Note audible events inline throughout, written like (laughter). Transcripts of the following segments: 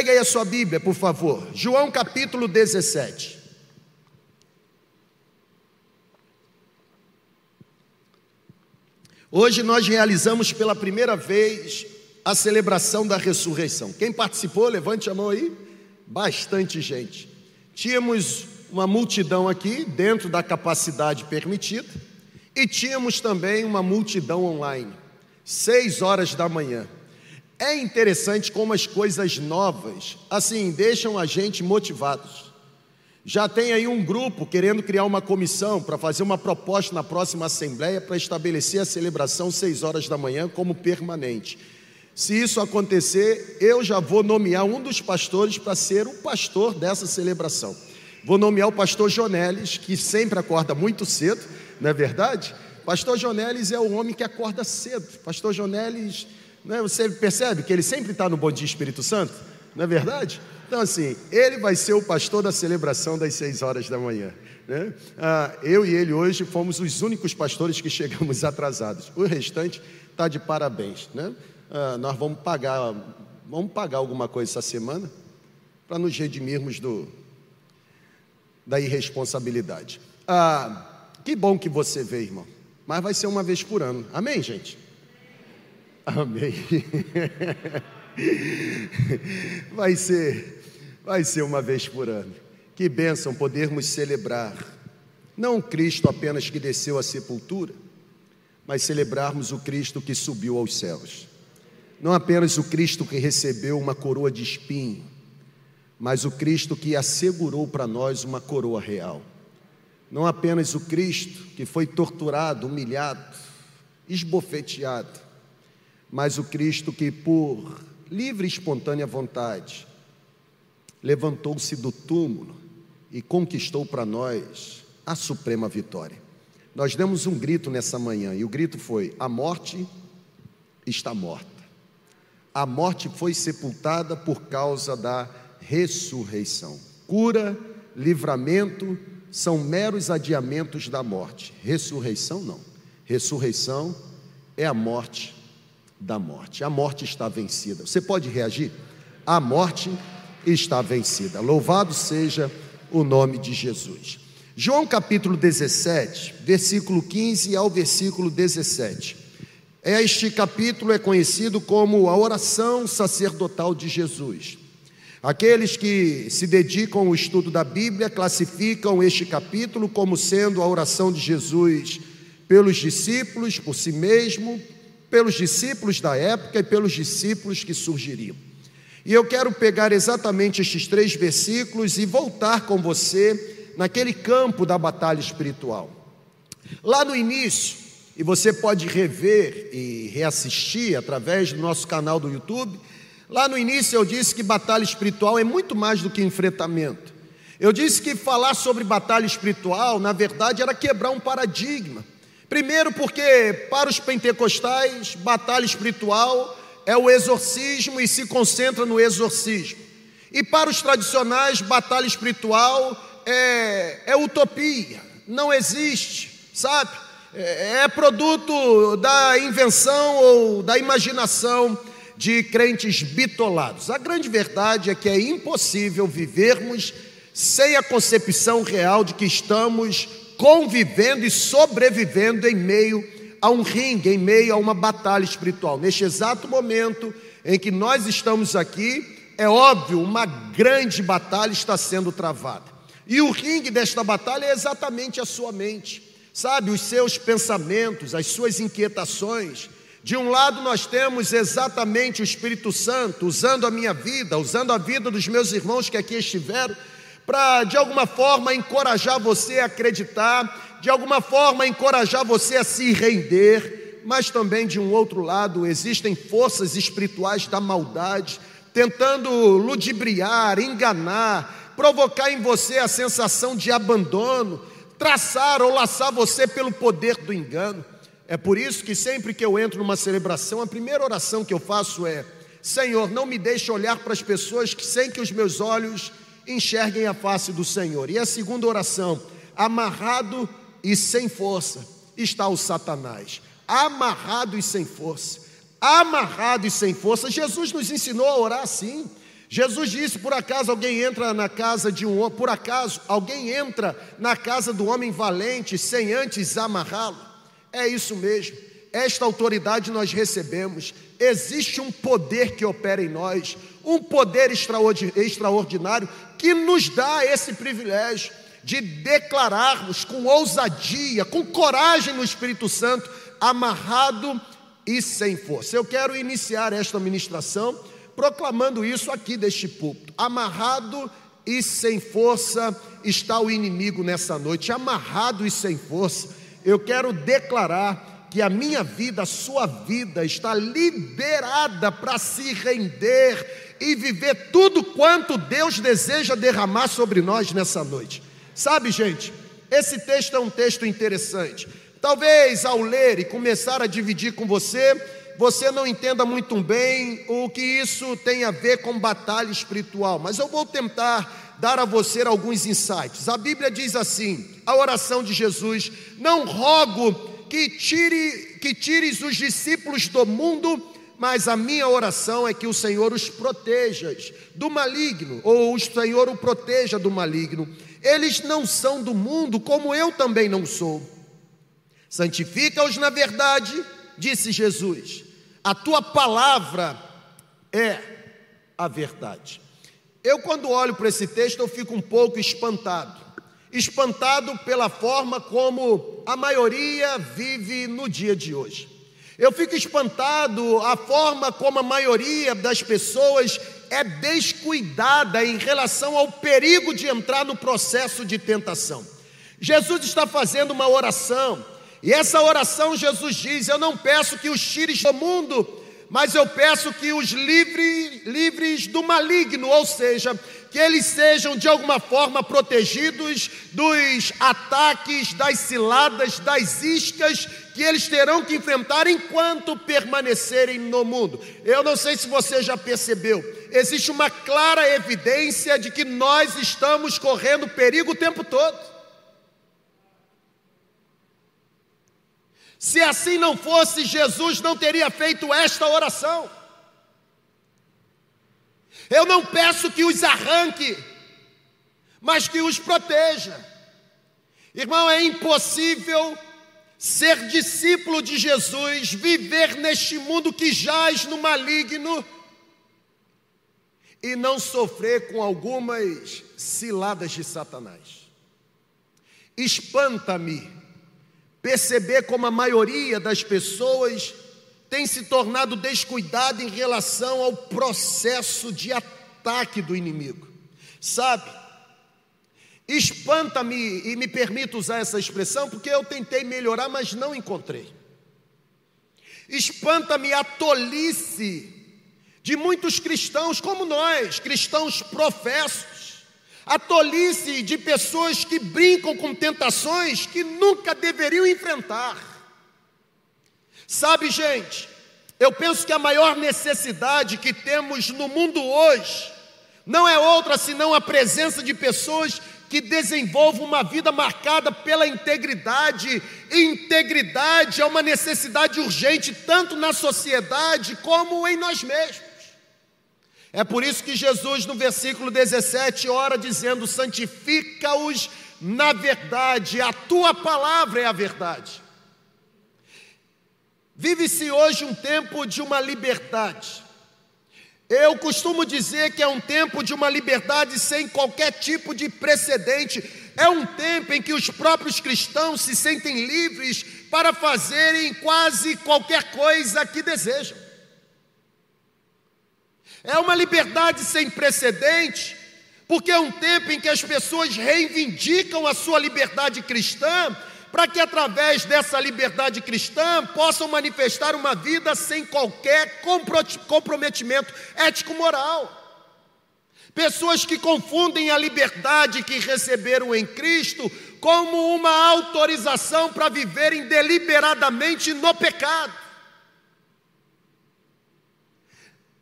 Pegue aí a sua Bíblia, por favor. João capítulo 17. Hoje nós realizamos pela primeira vez a celebração da ressurreição. Quem participou, levante a mão aí. Bastante gente. Tínhamos uma multidão aqui, dentro da capacidade permitida, e tínhamos também uma multidão online, seis horas da manhã. É interessante como as coisas novas, assim, deixam a gente motivados. Já tem aí um grupo querendo criar uma comissão para fazer uma proposta na próxima Assembleia para estabelecer a celebração seis horas da manhã como permanente. Se isso acontecer, eu já vou nomear um dos pastores para ser o pastor dessa celebração. Vou nomear o pastor Jonelis, que sempre acorda muito cedo, não é verdade? Pastor Jonelis é o homem que acorda cedo. Pastor Jonelis, né, você percebe que ele sempre está no Bom Dia Espírito Santo, não é verdade? Então, assim, ele vai ser o pastor da celebração das seis horas da manhã. Né? Ah, eu e ele hoje fomos os únicos pastores que chegamos (laughs) atrasados. O restante está de parabéns. Né? Ah, nós vamos pagar, vamos pagar alguma coisa essa semana para nos redimirmos do, da irresponsabilidade. Ah, que bom que você veio, irmão. Mas vai ser uma vez por ano. Amém, gente? Amém. Vai ser, vai ser uma vez por ano. Que bênção podermos celebrar, não Cristo apenas que desceu à sepultura, mas celebrarmos o Cristo que subiu aos céus. Não apenas o Cristo que recebeu uma coroa de espinho, mas o Cristo que assegurou para nós uma coroa real. Não apenas o Cristo que foi torturado, humilhado, esbofeteado, mas o Cristo que, por livre e espontânea vontade, levantou-se do túmulo e conquistou para nós a suprema vitória. Nós demos um grito nessa manhã e o grito foi: a morte está morta. A morte foi sepultada por causa da ressurreição. Cura, livramento são meros adiamentos da morte. Ressurreição não. Ressurreição é a morte da morte. A morte está vencida. Você pode reagir? A morte está vencida. Louvado seja o nome de Jesus. João capítulo 17, versículo 15 ao versículo 17. Este capítulo é conhecido como a oração sacerdotal de Jesus. Aqueles que se dedicam ao estudo da Bíblia classificam este capítulo como sendo a oração de Jesus pelos discípulos, por si mesmo, pelos discípulos da época e pelos discípulos que surgiriam. E eu quero pegar exatamente estes três versículos e voltar com você naquele campo da batalha espiritual. Lá no início, e você pode rever e reassistir através do nosso canal do YouTube, Lá no início eu disse que batalha espiritual é muito mais do que enfrentamento. Eu disse que falar sobre batalha espiritual, na verdade, era quebrar um paradigma. Primeiro, porque para os pentecostais, batalha espiritual é o exorcismo e se concentra no exorcismo. E para os tradicionais, batalha espiritual é, é utopia, não existe, sabe? É, é produto da invenção ou da imaginação de crentes bitolados. A grande verdade é que é impossível vivermos sem a concepção real de que estamos convivendo e sobrevivendo em meio a um ringue, em meio a uma batalha espiritual. Neste exato momento em que nós estamos aqui, é óbvio, uma grande batalha está sendo travada. E o ringue desta batalha é exatamente a sua mente, sabe, os seus pensamentos, as suas inquietações de um lado, nós temos exatamente o Espírito Santo usando a minha vida, usando a vida dos meus irmãos que aqui estiveram, para de alguma forma encorajar você a acreditar, de alguma forma encorajar você a se render, mas também de um outro lado existem forças espirituais da maldade tentando ludibriar, enganar, provocar em você a sensação de abandono, traçar ou laçar você pelo poder do engano. É por isso que sempre que eu entro numa celebração, a primeira oração que eu faço é: Senhor, não me deixe olhar para as pessoas que sem que os meus olhos enxerguem a face do Senhor. E a segunda oração: amarrado e sem força está o Satanás. Amarrado e sem força. Amarrado e sem força. Jesus nos ensinou a orar assim. Jesus disse: por acaso alguém entra na casa de um por acaso alguém entra na casa do homem valente sem antes amarrá-lo? É isso mesmo. Esta autoridade nós recebemos. Existe um poder que opera em nós, um poder extraordinário que nos dá esse privilégio de declararmos com ousadia, com coragem no Espírito Santo, amarrado e sem força. Eu quero iniciar esta ministração proclamando isso aqui deste púlpito. Amarrado e sem força está o inimigo nessa noite. Amarrado e sem força, eu quero declarar que a minha vida, a sua vida está liberada para se render e viver tudo quanto Deus deseja derramar sobre nós nessa noite. Sabe, gente, esse texto é um texto interessante. Talvez ao ler e começar a dividir com você, você não entenda muito bem o que isso tem a ver com batalha espiritual, mas eu vou tentar dar a você alguns insights. A Bíblia diz assim: a oração de Jesus: Não rogo que, tire, que tires os discípulos do mundo, mas a minha oração é que o Senhor os proteja do maligno, ou o Senhor o proteja do maligno. Eles não são do mundo, como eu também não sou. Santifica-os na verdade, disse Jesus. A tua palavra é a verdade. Eu, quando olho para esse texto, eu fico um pouco espantado. Espantado pela forma como a maioria vive no dia de hoje. Eu fico espantado a forma como a maioria das pessoas é descuidada em relação ao perigo de entrar no processo de tentação. Jesus está fazendo uma oração e essa oração Jesus diz: Eu não peço que os tires do mundo, mas eu peço que os livre, livres do maligno, ou seja, que eles sejam de alguma forma protegidos dos ataques, das ciladas, das iscas que eles terão que enfrentar enquanto permanecerem no mundo. Eu não sei se você já percebeu, existe uma clara evidência de que nós estamos correndo perigo o tempo todo. Se assim não fosse, Jesus não teria feito esta oração. Eu não peço que os arranque, mas que os proteja. Irmão, é impossível ser discípulo de Jesus, viver neste mundo que jaz no maligno e não sofrer com algumas ciladas de Satanás. Espanta-me perceber como a maioria das pessoas tem se tornado descuidada em relação ao processo de ataque do inimigo. Sabe? Espanta-me, e me permito usar essa expressão, porque eu tentei melhorar, mas não encontrei. Espanta-me a tolice de muitos cristãos como nós, cristãos professos, a tolice de pessoas que brincam com tentações que nunca deveriam enfrentar. Sabe, gente, eu penso que a maior necessidade que temos no mundo hoje não é outra senão a presença de pessoas que desenvolvam uma vida marcada pela integridade. Integridade é uma necessidade urgente tanto na sociedade como em nós mesmos. É por isso que Jesus, no versículo 17, ora dizendo: santifica-os na verdade, a tua palavra é a verdade. Vive-se hoje um tempo de uma liberdade. Eu costumo dizer que é um tempo de uma liberdade sem qualquer tipo de precedente. É um tempo em que os próprios cristãos se sentem livres para fazerem quase qualquer coisa que desejam. É uma liberdade sem precedente, porque é um tempo em que as pessoas reivindicam a sua liberdade cristã, para que através dessa liberdade cristã possam manifestar uma vida sem qualquer comprometimento ético-moral. Pessoas que confundem a liberdade que receberam em Cristo como uma autorização para viverem deliberadamente no pecado.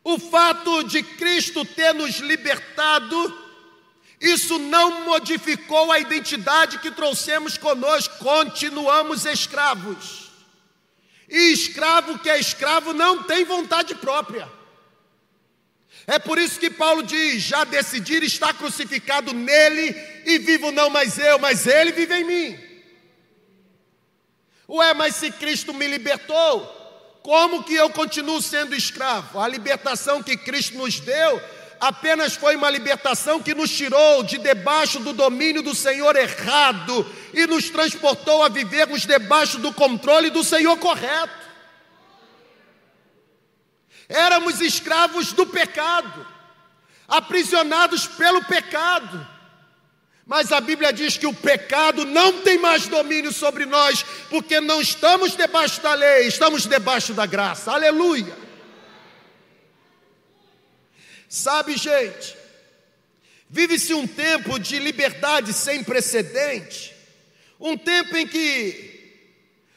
O fato de Cristo ter nos libertado, isso não modificou a identidade que trouxemos conosco, continuamos escravos. E escravo que é escravo não tem vontade própria. É por isso que Paulo diz: já decidir estar crucificado nele e vivo não mais eu, mas ele vive em mim. Ué, mas se Cristo me libertou, como que eu continuo sendo escravo? A libertação que Cristo nos deu apenas foi uma libertação que nos tirou de debaixo do domínio do Senhor errado e nos transportou a vivermos debaixo do controle do Senhor correto. Éramos escravos do pecado, aprisionados pelo pecado. Mas a Bíblia diz que o pecado não tem mais domínio sobre nós, porque não estamos debaixo da lei, estamos debaixo da graça. Aleluia. Sabe, gente, vive-se um tempo de liberdade sem precedente, um tempo em que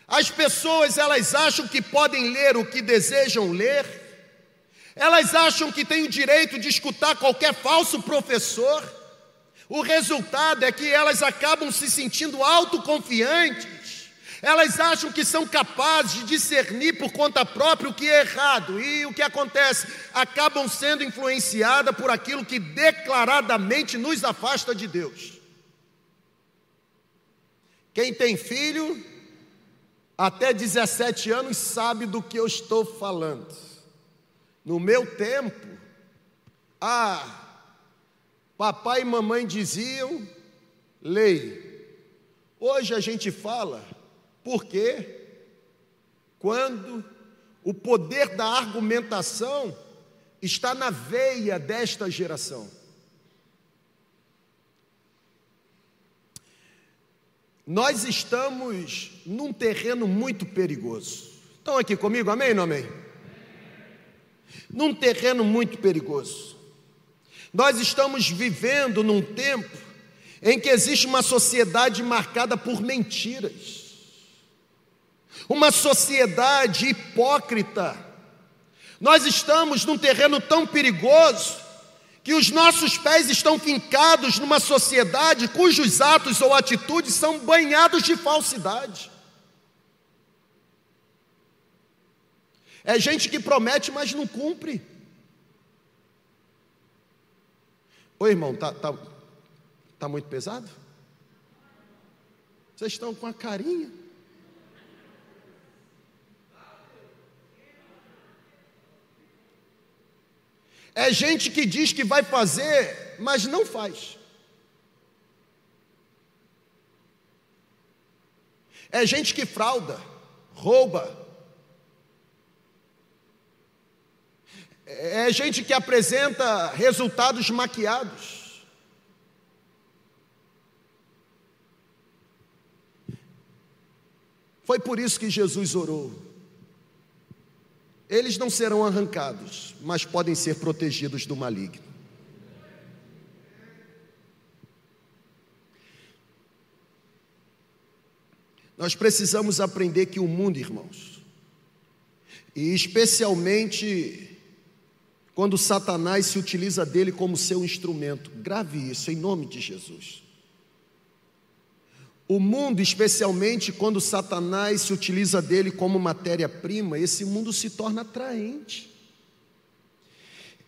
as pessoas elas acham que podem ler o que desejam ler, elas acham que têm o direito de escutar qualquer falso professor. O resultado é que elas acabam se sentindo autoconfiantes. Elas acham que são capazes de discernir por conta própria o que é errado. E o que acontece? Acabam sendo influenciadas por aquilo que declaradamente nos afasta de Deus. Quem tem filho até 17 anos sabe do que eu estou falando. No meu tempo, ah, papai e mamãe diziam lei. Hoje a gente fala, por quê? Quando o poder da argumentação está na veia desta geração. Nós estamos num terreno muito perigoso. Estão aqui comigo, amém ou não amém? num terreno muito perigoso. Nós estamos vivendo num tempo em que existe uma sociedade marcada por mentiras, uma sociedade hipócrita. Nós estamos num terreno tão perigoso que os nossos pés estão fincados numa sociedade cujos atos ou atitudes são banhados de falsidade. É gente que promete, mas não cumpre. Oi, irmão, tá, tá, tá muito pesado? Vocês estão com a carinha. É gente que diz que vai fazer, mas não faz. É gente que frauda, rouba, É gente que apresenta resultados maquiados. Foi por isso que Jesus orou. Eles não serão arrancados, mas podem ser protegidos do maligno. Nós precisamos aprender que o mundo, irmãos, e especialmente quando Satanás se utiliza dele como seu instrumento. Grave isso em nome de Jesus. O mundo, especialmente quando Satanás se utiliza dele como matéria-prima, esse mundo se torna atraente.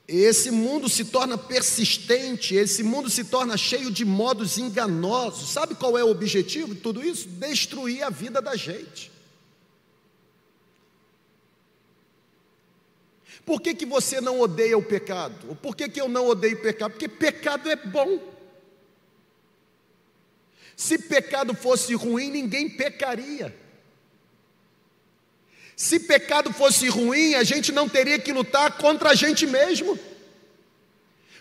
Esse mundo se torna persistente, esse mundo se torna cheio de modos enganosos. Sabe qual é o objetivo de tudo isso? Destruir a vida da gente. Por que, que você não odeia o pecado? Por que, que eu não odeio o pecado? Porque pecado é bom. Se pecado fosse ruim, ninguém pecaria. Se pecado fosse ruim, a gente não teria que lutar contra a gente mesmo.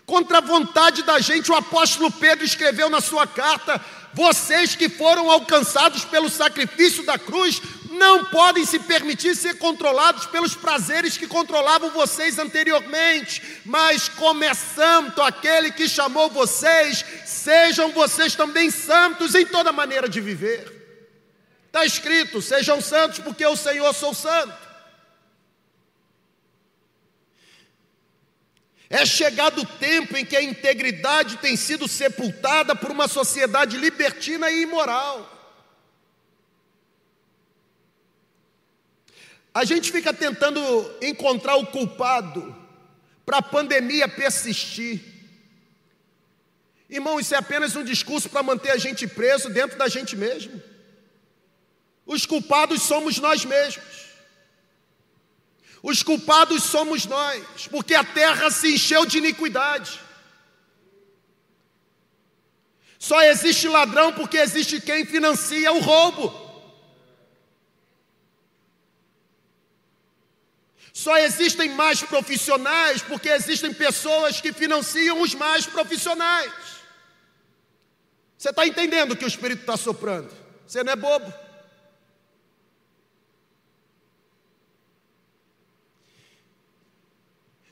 Contra a vontade da gente, o apóstolo Pedro escreveu na sua carta: vocês que foram alcançados pelo sacrifício da cruz, não podem se permitir ser controlados pelos prazeres que controlavam vocês anteriormente, mas como é santo aquele que chamou vocês, sejam vocês também santos em toda maneira de viver. Está escrito: sejam santos, porque o Senhor sou santo. É chegado o tempo em que a integridade tem sido sepultada por uma sociedade libertina e imoral. A gente fica tentando encontrar o culpado para a pandemia persistir. Irmão, isso é apenas um discurso para manter a gente preso dentro da gente mesmo. Os culpados somos nós mesmos. Os culpados somos nós, porque a terra se encheu de iniquidade. Só existe ladrão porque existe quem financia o roubo. Só existem mais profissionais porque existem pessoas que financiam os mais profissionais. Você está entendendo que o Espírito está soprando? Você não é bobo.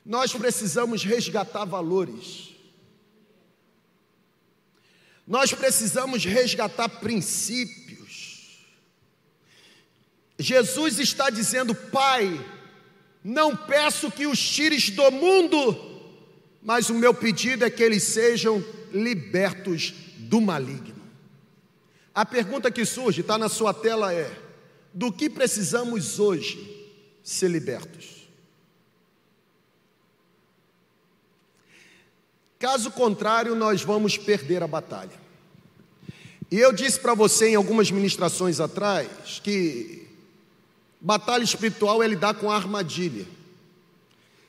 Nós precisamos resgatar valores. Nós precisamos resgatar princípios. Jesus está dizendo, Pai, não peço que os tires do mundo, mas o meu pedido é que eles sejam libertos do maligno. A pergunta que surge, está na sua tela, é: do que precisamos hoje ser libertos? Caso contrário, nós vamos perder a batalha. E eu disse para você em algumas ministrações atrás que batalha espiritual é lidar com a armadilha.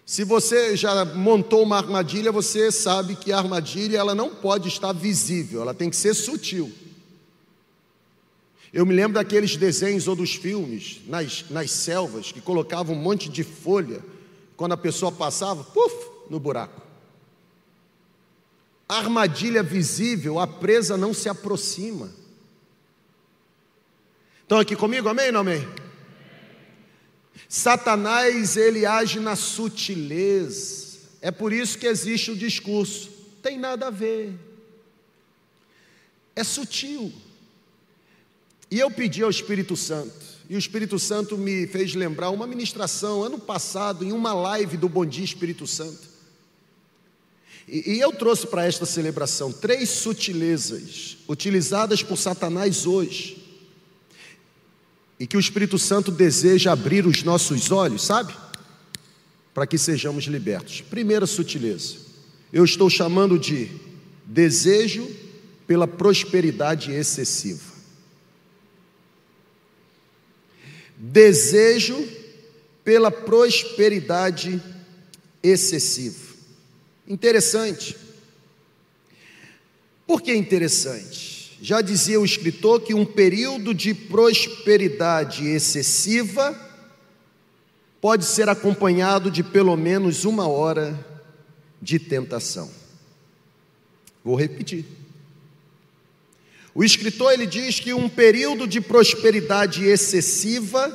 Se você já montou uma armadilha, você sabe que a armadilha ela não pode estar visível, ela tem que ser sutil. Eu me lembro daqueles desenhos ou dos filmes nas, nas selvas que colocavam um monte de folha, quando a pessoa passava, puf, no buraco armadilha visível, a presa não se aproxima. Estão aqui comigo, amém ou não amém? Satanás, ele age na sutileza. É por isso que existe o discurso. Tem nada a ver. É sutil. E eu pedi ao Espírito Santo, e o Espírito Santo me fez lembrar uma ministração ano passado, em uma live do Bom Dia Espírito Santo. E, e eu trouxe para esta celebração três sutilezas utilizadas por Satanás hoje, e que o Espírito Santo deseja abrir os nossos olhos, sabe? Para que sejamos libertos. Primeira sutileza, eu estou chamando de desejo pela prosperidade excessiva. Desejo pela prosperidade excessiva. Interessante. Por que interessante? Já dizia o escritor que um período de prosperidade excessiva pode ser acompanhado de pelo menos uma hora de tentação. Vou repetir. O escritor ele diz que um período de prosperidade excessiva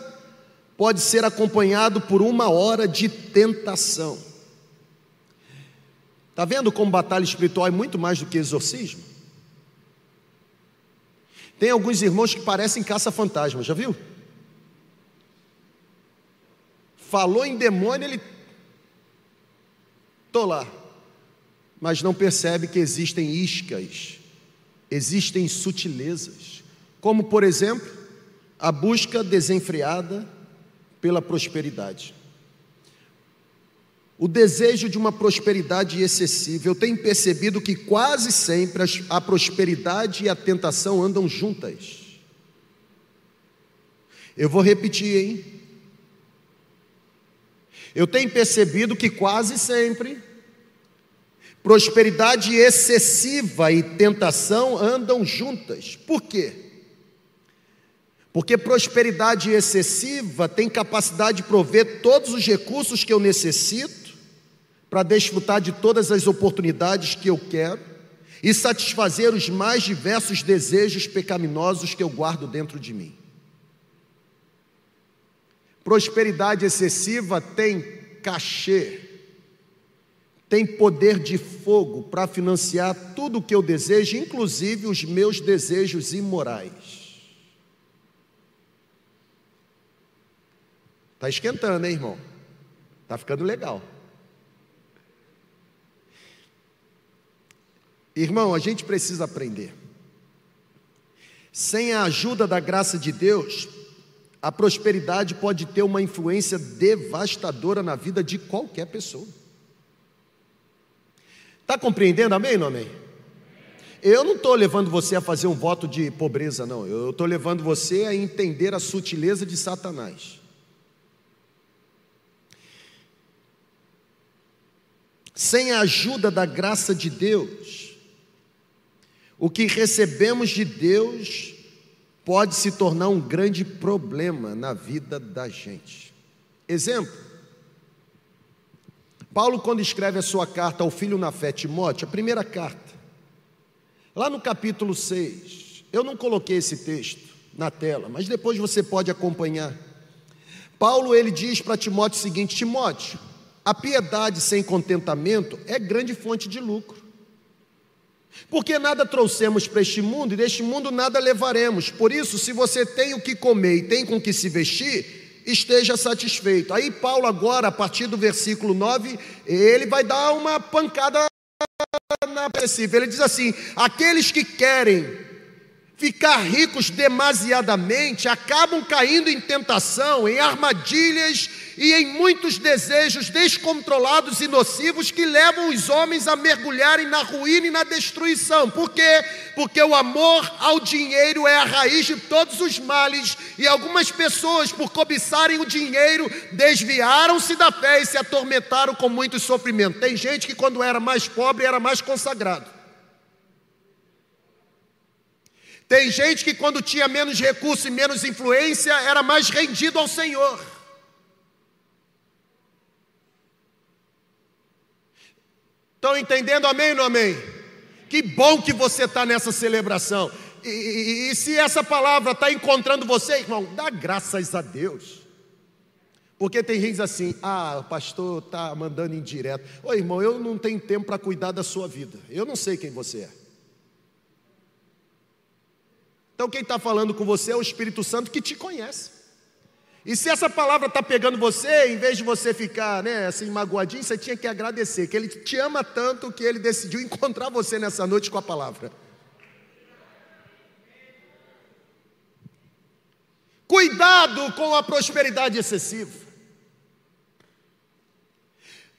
pode ser acompanhado por uma hora de tentação. Está vendo como batalha espiritual é muito mais do que exorcismo? Tem alguns irmãos que parecem caça-fantasma, já viu? Falou em demônio, ele. Estou lá. Mas não percebe que existem iscas, existem sutilezas. Como, por exemplo, a busca desenfreada pela prosperidade o desejo de uma prosperidade excessiva. Eu tenho percebido que quase sempre a prosperidade e a tentação andam juntas. Eu vou repetir, hein? Eu tenho percebido que quase sempre prosperidade excessiva e tentação andam juntas. Por quê? Porque prosperidade excessiva tem capacidade de prover todos os recursos que eu necessito para desfrutar de todas as oportunidades que eu quero e satisfazer os mais diversos desejos pecaminosos que eu guardo dentro de mim. Prosperidade excessiva tem cachê, tem poder de fogo para financiar tudo o que eu desejo, inclusive os meus desejos imorais. Está esquentando, hein, irmão? Está ficando legal. Irmão, a gente precisa aprender. Sem a ajuda da graça de Deus, a prosperidade pode ter uma influência devastadora na vida de qualquer pessoa. Está compreendendo? Amém ou não amém? Eu não estou levando você a fazer um voto de pobreza, não. Eu estou levando você a entender a sutileza de Satanás. Sem a ajuda da graça de Deus, o que recebemos de Deus pode se tornar um grande problema na vida da gente. Exemplo: Paulo, quando escreve a sua carta ao filho na fé, Timóteo, a primeira carta, lá no capítulo 6, eu não coloquei esse texto na tela, mas depois você pode acompanhar. Paulo ele diz para Timóteo o seguinte: Timóteo, a piedade sem contentamento é grande fonte de lucro. Porque nada trouxemos para este mundo e deste mundo nada levaremos. Por isso, se você tem o que comer e tem com que se vestir, esteja satisfeito. Aí, Paulo, agora, a partir do versículo 9, ele vai dar uma pancada na. Ele diz assim: aqueles que querem ficar ricos demasiadamente, acabam caindo em tentação, em armadilhas e em muitos desejos descontrolados e nocivos que levam os homens a mergulharem na ruína e na destruição. Por quê? Porque o amor ao dinheiro é a raiz de todos os males e algumas pessoas, por cobiçarem o dinheiro, desviaram-se da fé e se atormentaram com muito sofrimento. Tem gente que, quando era mais pobre, era mais consagrado. Tem gente que, quando tinha menos recurso e menos influência, era mais rendido ao Senhor. Estão entendendo? Amém ou não amém? Que bom que você está nessa celebração. E, e, e, se essa palavra está encontrando você, irmão, dá graças a Deus. Porque tem gente assim, ah, o pastor está mandando indireto. Ô irmão, eu não tenho tempo para cuidar da sua vida. Eu não sei quem você é. Então quem está falando com você é o Espírito Santo que te conhece. E se essa palavra está pegando você, em vez de você ficar né, assim magoadinho, você tinha que agradecer, que Ele te ama tanto que Ele decidiu (laughs) encontrar você nessa noite com a palavra. Cuidado com a prosperidade excessiva.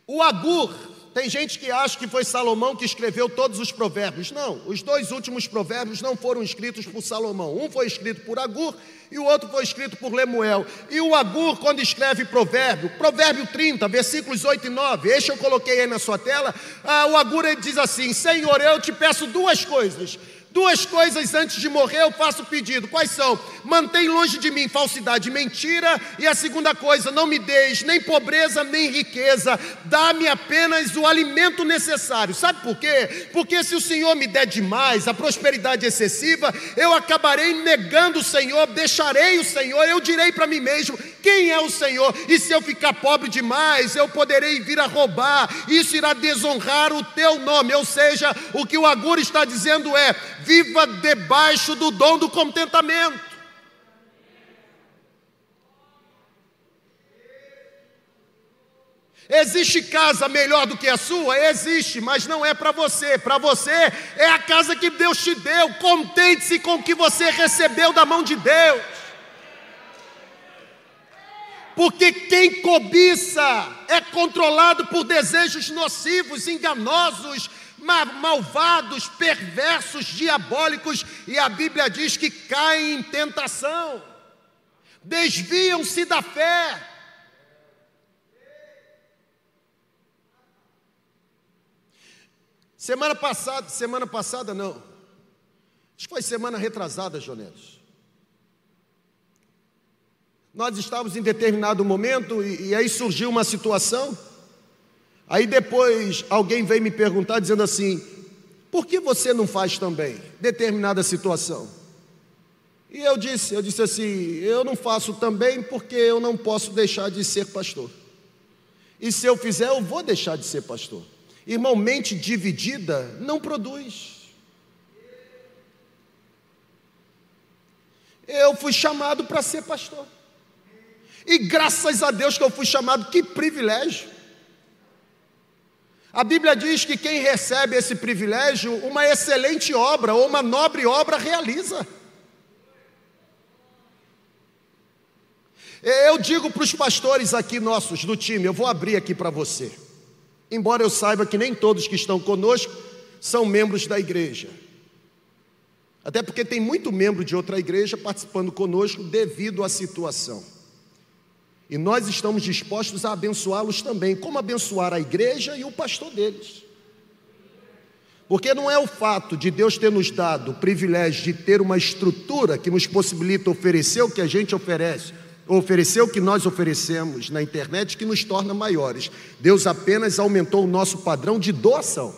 O Agur tem gente que acha que foi Salomão que escreveu todos os provérbios. Não, os dois últimos provérbios não foram escritos por Salomão. Um foi escrito por Agur e o outro foi escrito por Lemuel. E o Agur, quando escreve provérbio, provérbio 30, versículos 8 e 9, este eu coloquei aí na sua tela, ah, o Agur ele diz assim: Senhor, eu te peço duas coisas Duas coisas antes de morrer eu faço pedido. Quais são? Mantém longe de mim falsidade e mentira. E a segunda coisa, não me deis nem pobreza nem riqueza. Dá-me apenas o alimento necessário. Sabe por quê? Porque se o Senhor me der demais, a prosperidade excessiva, eu acabarei negando o Senhor, deixarei o Senhor. Eu direi para mim mesmo: quem é o Senhor? E se eu ficar pobre demais, eu poderei vir a roubar. Isso irá desonrar o teu nome. Ou seja, o que o Agur está dizendo é: viva debaixo do dom do contentamento. Existe casa melhor do que a sua? Existe, mas não é para você. Para você é a casa que Deus te deu. Contente-se com o que você recebeu da mão de Deus. Porque quem cobiça é controlado por desejos nocivos, enganosos, malvados, perversos, diabólicos, e a Bíblia diz que caem em tentação, desviam-se da fé. Semana passada, semana passada não, acho que foi semana retrasada, Jonelis. Nós estávamos em determinado momento e, e aí surgiu uma situação Aí depois alguém veio me perguntar dizendo assim: por que você não faz também determinada situação? E eu disse, eu disse assim, eu não faço também porque eu não posso deixar de ser pastor. E se eu fizer, eu vou deixar de ser pastor. Irmão, mente dividida não produz. Eu fui chamado para ser pastor. E graças a Deus que eu fui chamado, que privilégio. A Bíblia diz que quem recebe esse privilégio, uma excelente obra ou uma nobre obra realiza. Eu digo para os pastores aqui nossos do time, eu vou abrir aqui para você. Embora eu saiba que nem todos que estão conosco são membros da igreja. Até porque tem muito membro de outra igreja participando conosco devido à situação. E nós estamos dispostos a abençoá-los também, como abençoar a igreja e o pastor deles. Porque não é o fato de Deus ter nos dado o privilégio de ter uma estrutura que nos possibilita oferecer o que a gente oferece, oferecer o que nós oferecemos na internet que nos torna maiores. Deus apenas aumentou o nosso padrão de doação.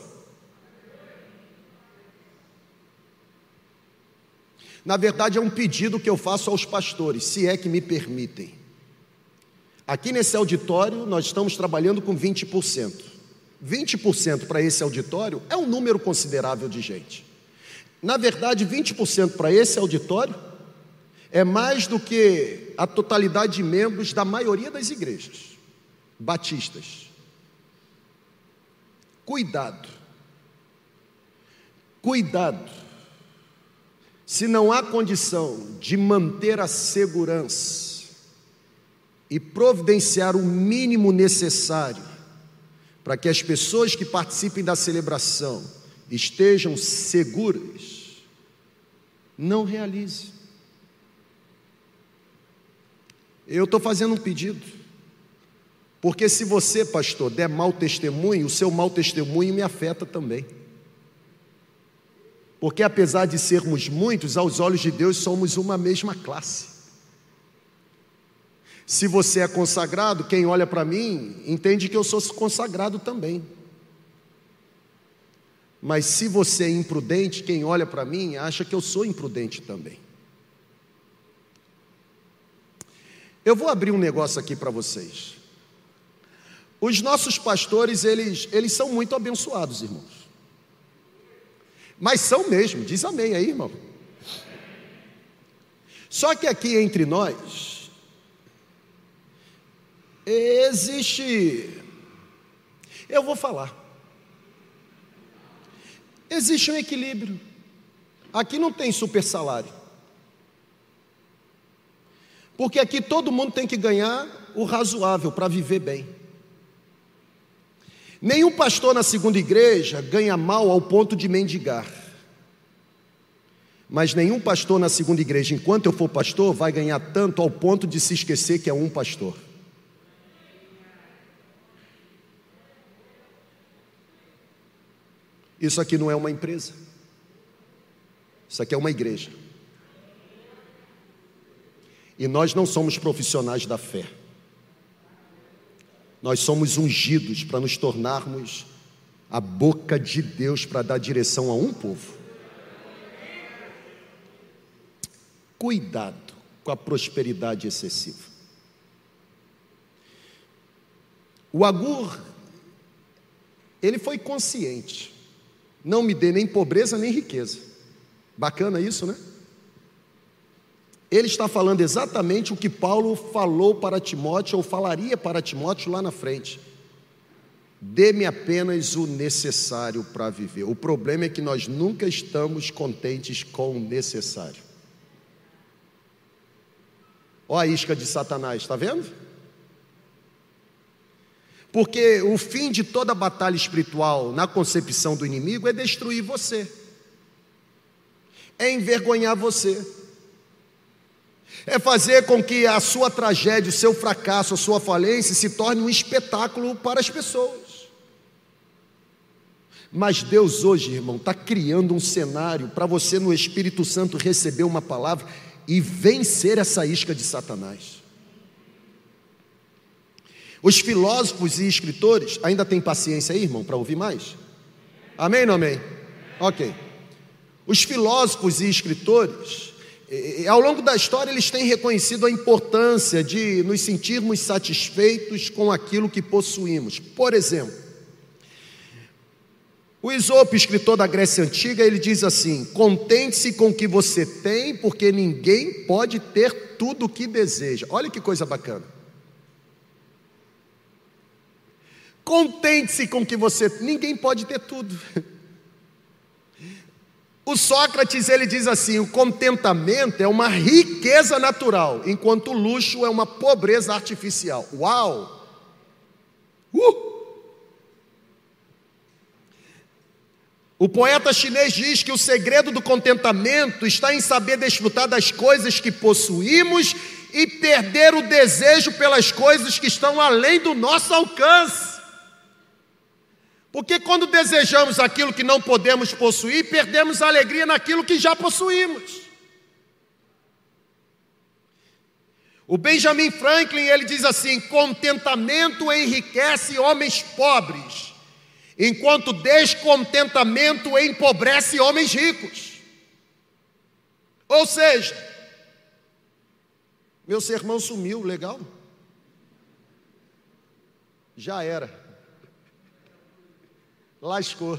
Na verdade, é um pedido que eu faço aos pastores, se é que me permitem. Aqui nesse auditório, nós estamos trabalhando com 20%. 20% para esse auditório é um número considerável de gente. Na verdade, 20% para esse auditório é mais do que a totalidade de membros da maioria das igrejas batistas. Cuidado. Cuidado. Se não há condição de manter a segurança e providenciar o mínimo necessário para que as pessoas que participem da celebração estejam seguras, não realize. Eu estou fazendo um pedido. Porque se você, pastor, der mau testemunho, o seu mau testemunho me afeta também. Porque apesar de sermos muitos, aos olhos de Deus somos uma mesma classe. Se você é consagrado, quem olha para mim entende que eu sou consagrado também. Mas se você é imprudente, quem olha para mim acha que eu sou imprudente também. Eu vou abrir um negócio aqui para vocês. Os nossos pastores, eles, eles são muito abençoados, irmãos. Mas são mesmo, diz amém aí, irmão. Só que aqui entre nós, existe, eu vou falar, existe um equilíbrio. Aqui não tem super salário. Porque aqui todo mundo tem que ganhar o razoável para viver bem. Nenhum pastor na segunda igreja ganha mal ao ponto de mendigar. Mas nenhum pastor na segunda igreja, enquanto eu for pastor, vai ganhar tanto ao ponto de se esquecer que é um pastor. Isso aqui não é uma empresa. Isso aqui é uma igreja. E nós não somos profissionais da fé. Nós somos ungidos para nos tornarmos a boca de Deus para dar direção a um povo. Cuidado com a prosperidade excessiva. O Agur, ele foi consciente. Não me dê nem pobreza nem riqueza. Bacana isso, né? Ele está falando exatamente o que Paulo falou para Timóteo, ou falaria para Timóteo lá na frente. Dê-me apenas o necessário para viver. O problema é que nós nunca estamos contentes com o necessário. Olha a isca de Satanás, está vendo? Porque o fim de toda batalha espiritual na concepção do inimigo é destruir você, é envergonhar você é fazer com que a sua tragédia, o seu fracasso, a sua falência se torne um espetáculo para as pessoas. Mas Deus hoje, irmão, está criando um cenário para você no Espírito Santo receber uma palavra e vencer essa isca de Satanás. Os filósofos e escritores ainda têm paciência aí, irmão, para ouvir mais? Amém ou não amém? Ok. Os filósofos e escritores, ao longo da história, eles têm reconhecido a importância de nos sentirmos satisfeitos com aquilo que possuímos. Por exemplo, o Isopo, escritor da Grécia Antiga, ele diz assim: contente-se com o que você tem, porque ninguém pode ter tudo o que deseja. Olha que coisa bacana. Contente-se com o que você. Ninguém pode ter tudo. O Sócrates ele diz assim: o contentamento é uma riqueza natural, enquanto o luxo é uma pobreza artificial. Uau! Uh! O poeta chinês diz que o segredo do contentamento está em saber desfrutar das coisas que possuímos e perder o desejo pelas coisas que estão além do nosso alcance. Porque quando desejamos aquilo que não podemos possuir, perdemos a alegria naquilo que já possuímos. O Benjamin Franklin, ele diz assim: contentamento enriquece homens pobres enquanto descontentamento empobrece homens ricos. Ou seja, meu sermão sumiu, legal? Já era. Lascou.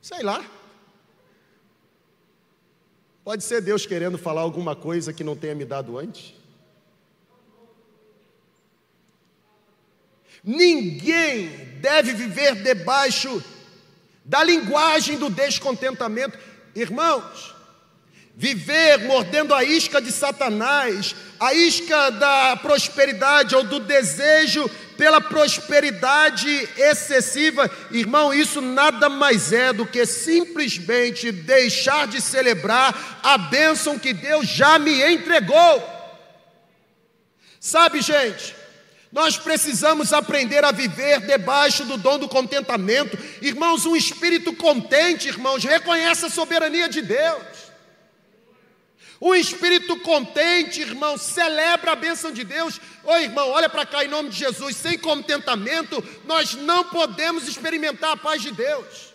Sei lá. Pode ser Deus querendo falar alguma coisa que não tenha me dado antes. Ninguém deve viver debaixo da linguagem do descontentamento. Irmãos, viver mordendo a isca de Satanás, a isca da prosperidade ou do desejo pela prosperidade excessiva, irmão, isso nada mais é do que simplesmente deixar de celebrar a bênção que Deus já me entregou. Sabe, gente, nós precisamos aprender a viver debaixo do dom do contentamento. Irmãos, um espírito contente, irmãos, reconhece a soberania de Deus. Um espírito contente, irmão, celebra a bênção de Deus. Ô irmão, olha para cá em nome de Jesus. Sem contentamento, nós não podemos experimentar a paz de Deus.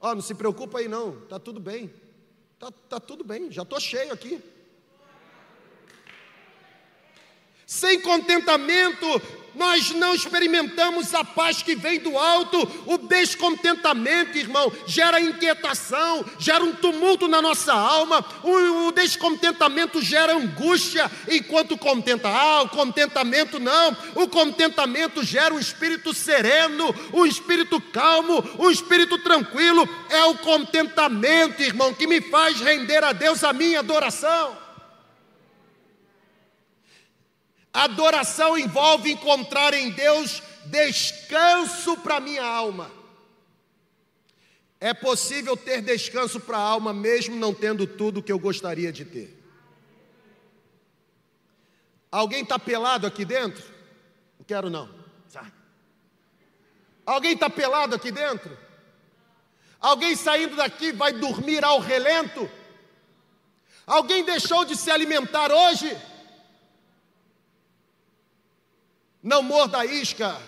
Ó, oh, não se preocupa aí não, tá tudo bem. Tá, tá tudo bem, já estou cheio aqui. Sem contentamento, nós não experimentamos a paz que vem do alto. O descontentamento, irmão, gera inquietação, gera um tumulto na nossa alma. O, o descontentamento gera angústia, enquanto contenta, ah, o contentamento não. O contentamento gera um espírito sereno, um espírito calmo, um espírito tranquilo. É o contentamento, irmão, que me faz render a Deus a minha adoração. Adoração envolve encontrar em Deus descanso para minha alma. É possível ter descanso para a alma, mesmo não tendo tudo que eu gostaria de ter. Alguém está pelado aqui dentro? Não quero não. Alguém está pelado aqui dentro? Alguém saindo daqui vai dormir ao relento? Alguém deixou de se alimentar hoje? Não morda a isca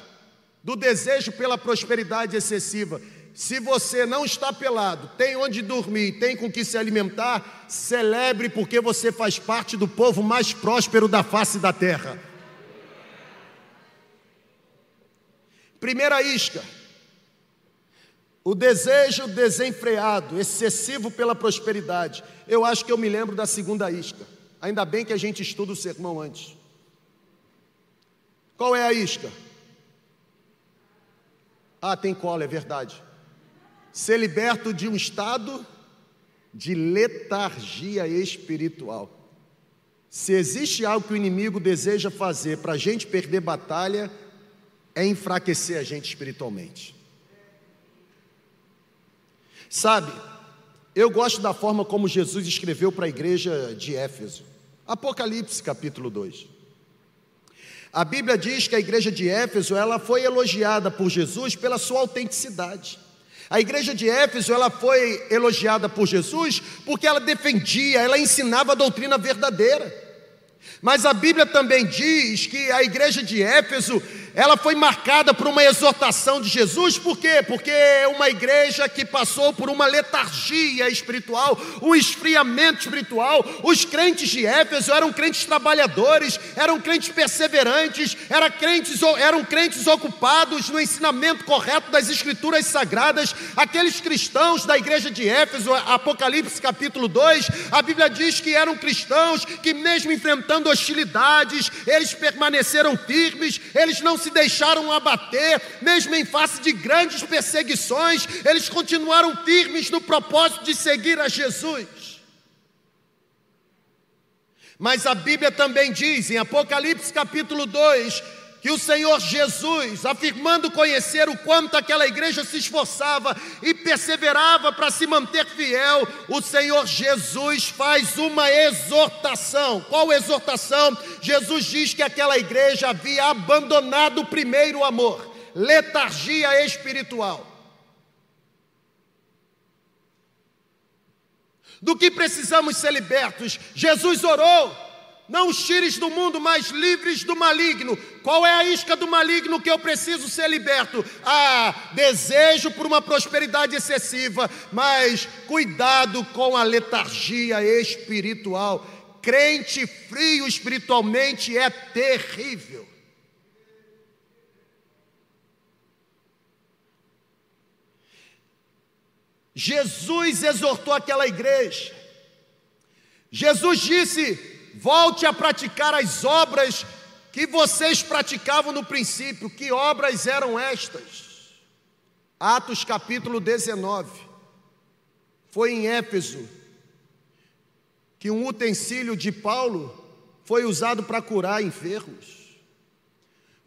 do desejo pela prosperidade excessiva. Se você não está pelado, tem onde dormir, tem com que se alimentar, celebre porque você faz parte do povo mais próspero da face da terra. Primeira isca. O desejo desenfreado, excessivo pela prosperidade. Eu acho que eu me lembro da segunda isca. Ainda bem que a gente estuda o sermão antes. Qual é a isca? Ah, tem cola, é verdade. Ser liberto de um estado de letargia espiritual. Se existe algo que o inimigo deseja fazer para a gente perder batalha, é enfraquecer a gente espiritualmente. Sabe, eu gosto da forma como Jesus escreveu para a igreja de Éfeso. Apocalipse capítulo 2. A Bíblia diz que a igreja de Éfeso, ela foi elogiada por Jesus pela sua autenticidade. A igreja de Éfeso, ela foi elogiada por Jesus porque ela defendia, ela ensinava a doutrina verdadeira. Mas a Bíblia também diz que a igreja de Éfeso, ela foi marcada por uma exortação de Jesus, por quê? Porque é uma igreja que passou por uma letargia espiritual, um esfriamento espiritual. Os crentes de Éfeso eram crentes trabalhadores, eram crentes perseverantes, eram crentes, eram crentes ocupados no ensinamento correto das escrituras sagradas. Aqueles cristãos da igreja de Éfeso, Apocalipse capítulo 2, a Bíblia diz que eram cristãos que, mesmo enfrentando hostilidades, eles permaneceram firmes, eles não se deixaram abater, mesmo em face de grandes perseguições, eles continuaram firmes no propósito de seguir a Jesus. Mas a Bíblia também diz, em Apocalipse capítulo 2, que o Senhor Jesus, afirmando conhecer o quanto aquela igreja se esforçava e perseverava para se manter fiel, o Senhor Jesus faz uma exortação. Qual exortação? Jesus diz que aquela igreja havia abandonado o primeiro amor, letargia espiritual. Do que precisamos ser libertos? Jesus orou não os tires do mundo, mas livres do maligno. Qual é a isca do maligno que eu preciso ser liberto? Ah, desejo por uma prosperidade excessiva, mas cuidado com a letargia espiritual. Crente frio espiritualmente é terrível. Jesus exortou aquela igreja. Jesus disse: volte a praticar as obras que vocês praticavam no princípio. Que obras eram estas? Atos capítulo 19. Foi em Éfeso que um utensílio de Paulo foi usado para curar enfermos.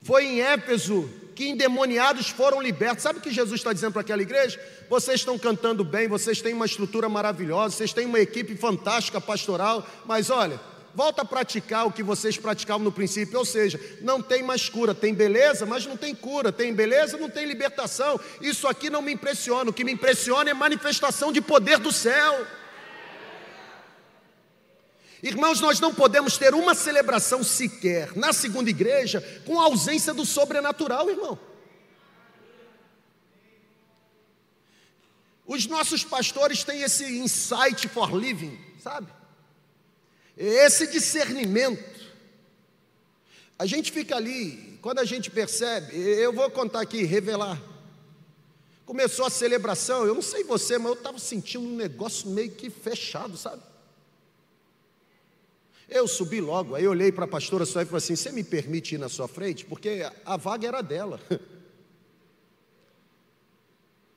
Foi em Éfeso que endemoniados foram libertos. Sabe o que Jesus está dizendo para aquela igreja? Vocês estão cantando bem, vocês têm uma estrutura maravilhosa, vocês têm uma equipe fantástica pastoral, mas olha, volta a praticar o que vocês praticavam no princípio, ou seja, não tem mais cura, tem beleza, mas não tem cura, tem beleza, não tem libertação. Isso aqui não me impressiona, o que me impressiona é manifestação de poder do céu. Irmãos, nós não podemos ter uma celebração sequer na segunda igreja com a ausência do sobrenatural, irmão. Os nossos pastores têm esse insight for living, sabe? Esse discernimento. A gente fica ali, quando a gente percebe, eu vou contar aqui, revelar. Começou a celebração, eu não sei você, mas eu estava sentindo um negócio meio que fechado, sabe? Eu subi logo, aí olhei para a pastora só e falei assim: Você me permite ir na sua frente? Porque a vaga era dela. (laughs)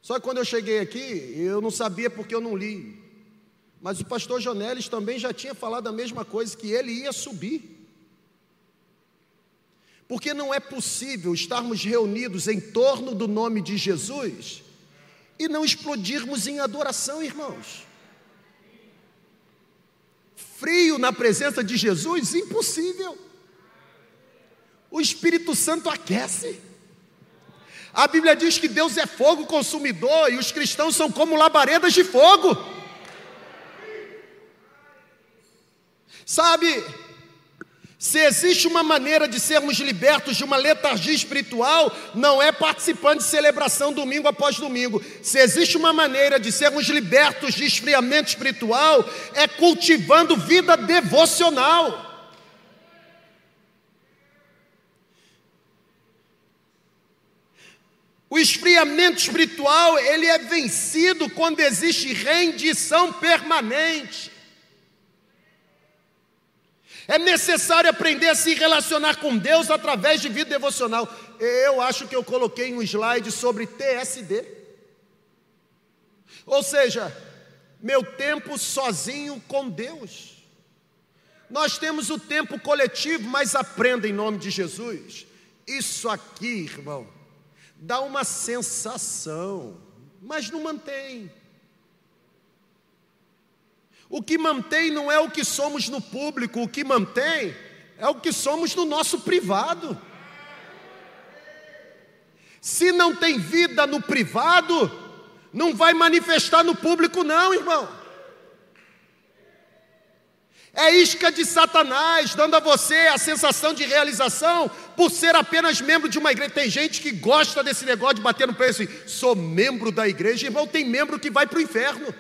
Só que quando eu cheguei aqui, eu não sabia porque eu não li. Mas o pastor Jonelis também já tinha falado a mesma coisa, que ele ia subir. Porque não é possível estarmos reunidos em torno do nome de Jesus e não explodirmos em adoração, irmãos. Frio na presença de Jesus? Impossível. O Espírito Santo aquece. A Bíblia diz que Deus é fogo consumidor e os cristãos são como labaredas de fogo. Sabe, se existe uma maneira de sermos libertos de uma letargia espiritual, não é participando de celebração domingo após domingo. Se existe uma maneira de sermos libertos de esfriamento espiritual, é cultivando vida devocional. O esfriamento espiritual, ele é vencido quando existe rendição permanente. É necessário aprender a se relacionar com Deus através de vida devocional. Eu acho que eu coloquei um slide sobre TSD. Ou seja, meu tempo sozinho com Deus. Nós temos o tempo coletivo, mas aprenda em nome de Jesus. Isso aqui, irmão, dá uma sensação, mas não mantém. O que mantém não é o que somos no público, o que mantém é o que somos no nosso privado. Se não tem vida no privado, não vai manifestar no público, não, irmão. É isca de Satanás, dando a você a sensação de realização por ser apenas membro de uma igreja. Tem gente que gosta desse negócio de bater no peito assim, sou membro da igreja, irmão, tem membro que vai para o inferno.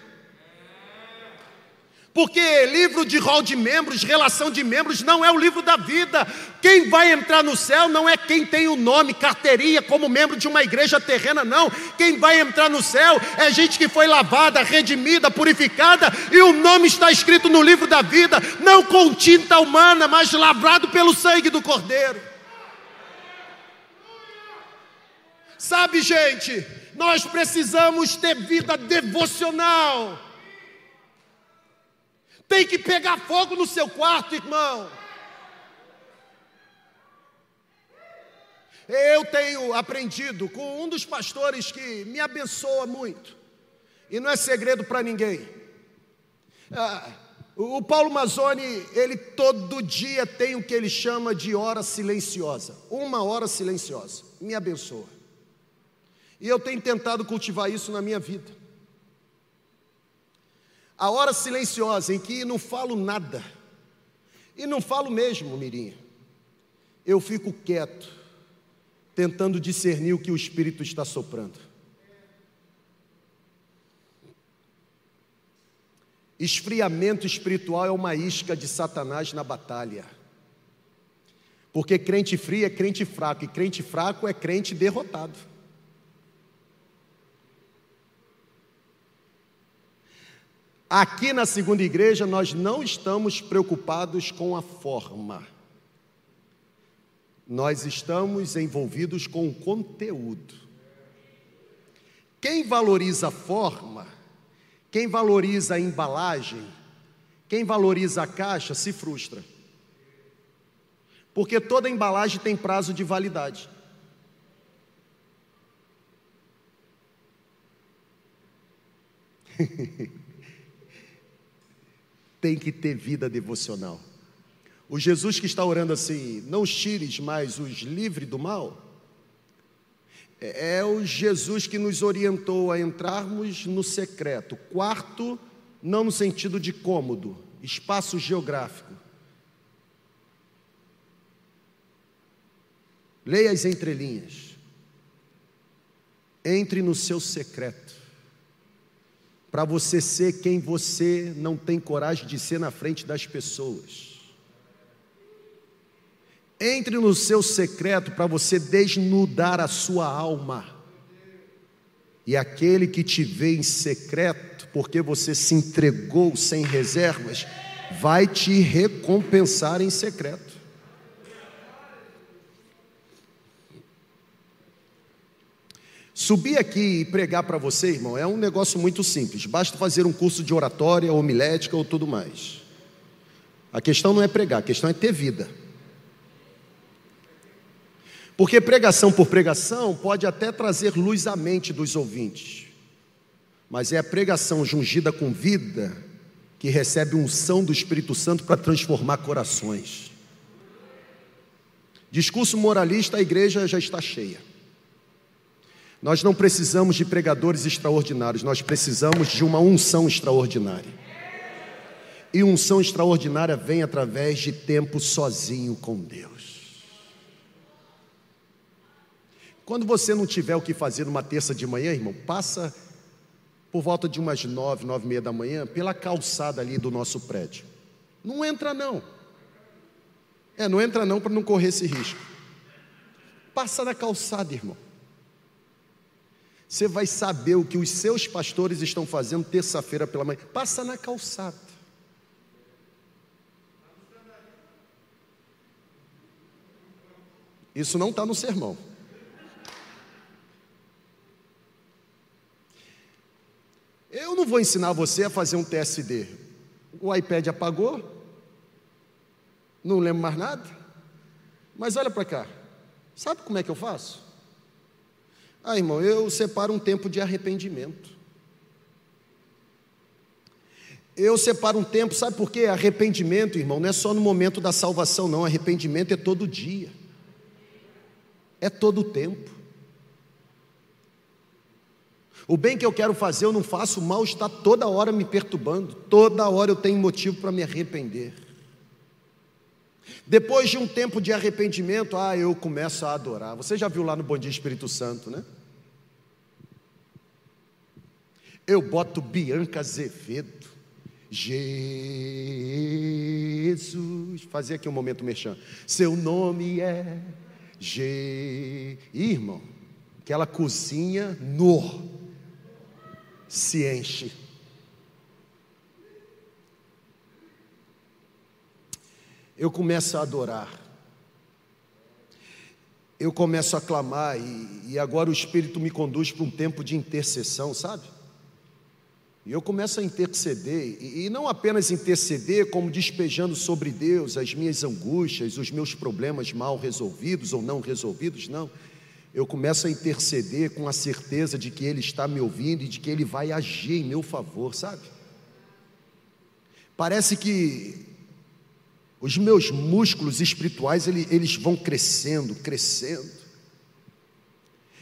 Porque livro de rol de membros, relação de membros, não é o livro da vida. Quem vai entrar no céu não é quem tem o nome, carteirinha, como membro de uma igreja terrena, não. Quem vai entrar no céu é gente que foi lavada, redimida, purificada, e o nome está escrito no livro da vida, não com tinta humana, mas lavrado pelo sangue do Cordeiro. Sabe, gente, nós precisamos ter vida devocional. Tem que pegar fogo no seu quarto, irmão. Eu tenho aprendido com um dos pastores que me abençoa muito, e não é segredo para ninguém. Ah, o Paulo Mazzoni, ele todo dia tem o que ele chama de hora silenciosa, uma hora silenciosa, me abençoa. E eu tenho tentado cultivar isso na minha vida. A hora silenciosa em que não falo nada, e não falo mesmo, Mirinha, eu fico quieto, tentando discernir o que o Espírito está soprando. Esfriamento espiritual é uma isca de Satanás na batalha. Porque crente frio é crente fraco, e crente fraco é crente derrotado. Aqui na segunda igreja, nós não estamos preocupados com a forma nós estamos envolvidos com o conteúdo. Quem valoriza a forma, quem valoriza a embalagem, quem valoriza a caixa se frustra. Porque toda embalagem tem prazo de validade. (laughs) tem que ter vida devocional. O Jesus que está orando assim, não os tires, mas os livre do mal, é, é o Jesus que nos orientou a entrarmos no secreto. Quarto, não no sentido de cômodo, espaço geográfico. Leia as entrelinhas. Entre no seu secreto. Para você ser quem você não tem coragem de ser na frente das pessoas. Entre no seu secreto para você desnudar a sua alma. E aquele que te vê em secreto, porque você se entregou sem reservas, vai te recompensar em secreto. Subir aqui e pregar para você, irmão, é um negócio muito simples. Basta fazer um curso de oratória, homilética ou tudo mais. A questão não é pregar, a questão é ter vida. Porque pregação por pregação pode até trazer luz à mente dos ouvintes, mas é a pregação jungida com vida que recebe unção do Espírito Santo para transformar corações. Discurso moralista, a igreja já está cheia. Nós não precisamos de pregadores extraordinários, nós precisamos de uma unção extraordinária. E unção extraordinária vem através de tempo sozinho com Deus. Quando você não tiver o que fazer numa terça de manhã, irmão, passa por volta de umas nove, nove e meia da manhã, pela calçada ali do nosso prédio. Não entra não. É, não entra não para não correr esse risco. Passa na calçada, irmão. Você vai saber o que os seus pastores estão fazendo terça-feira pela manhã. Passa na calçada. Isso não está no sermão. Eu não vou ensinar você a fazer um TSD. O iPad apagou, não lembro mais nada. Mas olha para cá, sabe como é que eu faço? Ah, irmão, eu separo um tempo de arrependimento. Eu separo um tempo, sabe por quê? Arrependimento, irmão, não é só no momento da salvação, não. Arrependimento é todo dia, é todo o tempo. O bem que eu quero fazer eu não faço, o mal está toda hora me perturbando, toda hora eu tenho motivo para me arrepender. Depois de um tempo de arrependimento, ah, eu começo a adorar. Você já viu lá no Bom Dia Espírito Santo, né? Eu boto Bianca Azevedo. Jesus, fazer aqui um momento merchan. Seu nome é G. Irmão, aquela cozinha no se enche. Eu começo a adorar, eu começo a clamar, e, e agora o Espírito me conduz para um tempo de intercessão, sabe? E eu começo a interceder, e não apenas interceder, como despejando sobre Deus as minhas angústias, os meus problemas mal resolvidos ou não resolvidos, não. Eu começo a interceder com a certeza de que Ele está me ouvindo e de que Ele vai agir em meu favor, sabe? Parece que os meus músculos espirituais eles vão crescendo, crescendo.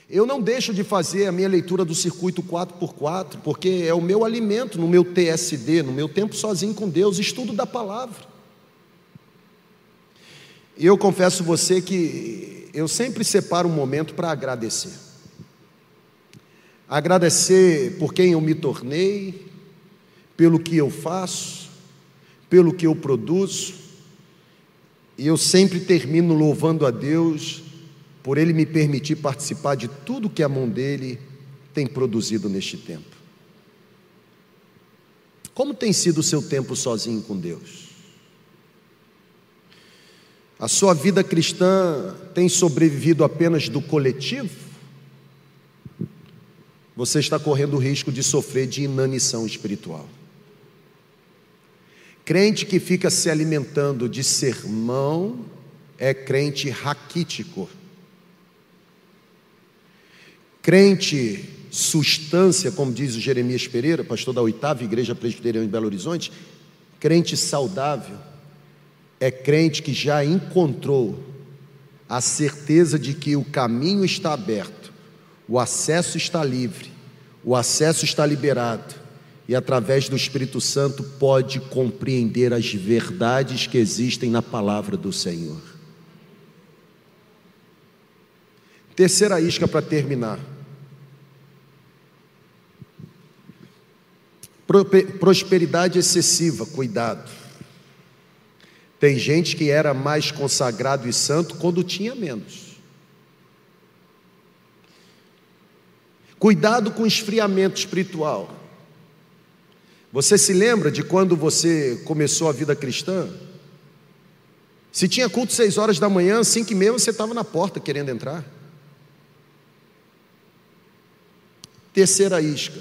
Eu não deixo de fazer a minha leitura do circuito 4x4, porque é o meu alimento no meu TSD, no meu tempo sozinho com Deus, estudo da palavra. E eu confesso você que eu sempre separo um momento para agradecer. Agradecer por quem eu me tornei, pelo que eu faço, pelo que eu produzo. E eu sempre termino louvando a Deus por Ele me permitir participar de tudo que a mão dele tem produzido neste tempo. Como tem sido o seu tempo sozinho com Deus? A sua vida cristã tem sobrevivido apenas do coletivo? Você está correndo o risco de sofrer de inanição espiritual. Crente que fica se alimentando de sermão é crente raquítico. Crente substância, como diz o Jeremias Pereira, pastor da oitava igreja presbiteriana em Belo Horizonte, crente saudável é crente que já encontrou a certeza de que o caminho está aberto, o acesso está livre, o acesso está liberado e através do Espírito Santo pode compreender as verdades que existem na palavra do Senhor. Terceira isca para terminar. Prosperidade excessiva, cuidado. Tem gente que era mais consagrado e santo quando tinha menos. Cuidado com esfriamento espiritual. Você se lembra de quando você começou a vida cristã? Se tinha culto seis horas da manhã, cinco e meia você estava na porta querendo entrar. Terceira isca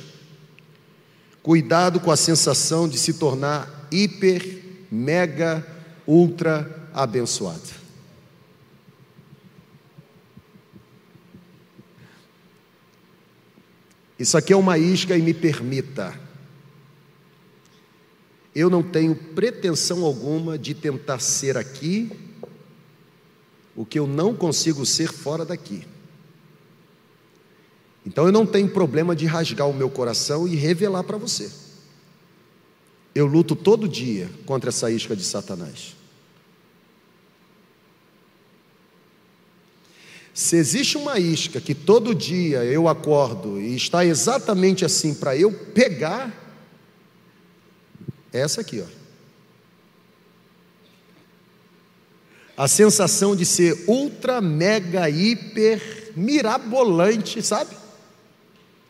Cuidado com a sensação de se tornar hiper, mega, ultra abençoado. Isso aqui é uma isca e me permita. Eu não tenho pretensão alguma de tentar ser aqui o que eu não consigo ser fora daqui. Então eu não tenho problema de rasgar o meu coração e revelar para você. Eu luto todo dia contra essa isca de Satanás. Se existe uma isca que todo dia eu acordo e está exatamente assim para eu pegar, é essa aqui, ó. A sensação de ser ultra, mega, hiper, mirabolante, sabe?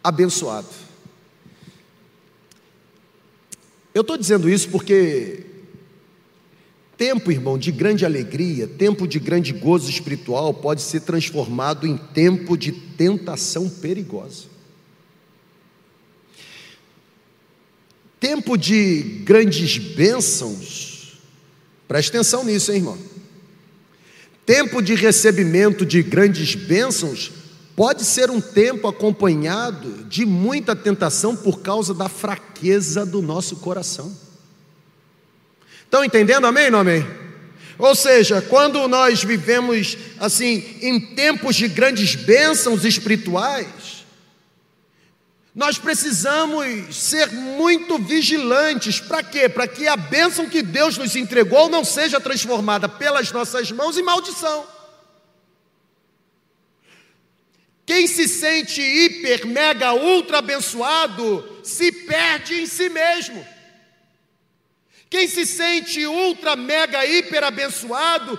abençoado. Eu estou dizendo isso porque tempo, irmão, de grande alegria, tempo de grande gozo espiritual pode ser transformado em tempo de tentação perigosa. Tempo de grandes bênçãos, preste atenção nisso, hein, irmão. Tempo de recebimento de grandes bênçãos pode ser um tempo acompanhado de muita tentação por causa da fraqueza do nosso coração. Estão entendendo? Amém ou não amém? Ou seja, quando nós vivemos assim em tempos de grandes bênçãos espirituais, nós precisamos ser muito vigilantes. Para quê? Para que a bênção que Deus nos entregou não seja transformada pelas nossas mãos em maldição. Quem se sente hiper, mega, ultra abençoado se perde em si mesmo. Quem se sente ultra, mega, hiper abençoado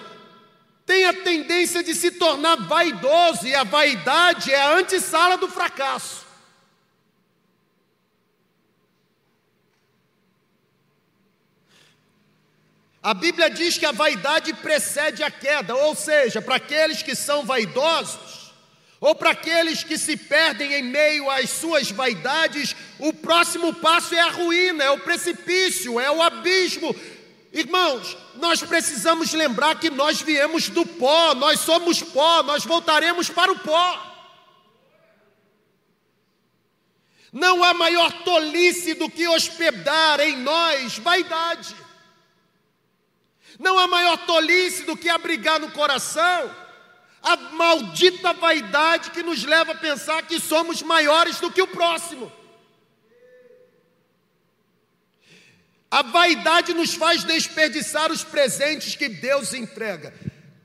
tem a tendência de se tornar vaidoso, e a vaidade é a antessala do fracasso. A Bíblia diz que a vaidade precede a queda, ou seja, para aqueles que são vaidosos, Ou para aqueles que se perdem em meio às suas vaidades, o próximo passo é a ruína, é o precipício, é o abismo. Irmãos, nós precisamos lembrar que nós viemos do pó, nós somos pó, nós voltaremos para o pó. Não há maior tolice do que hospedar em nós vaidade. Não há maior tolice do que abrigar no coração a maldita vaidade que nos leva a pensar que somos maiores do que o próximo. A vaidade nos faz desperdiçar os presentes que Deus entrega.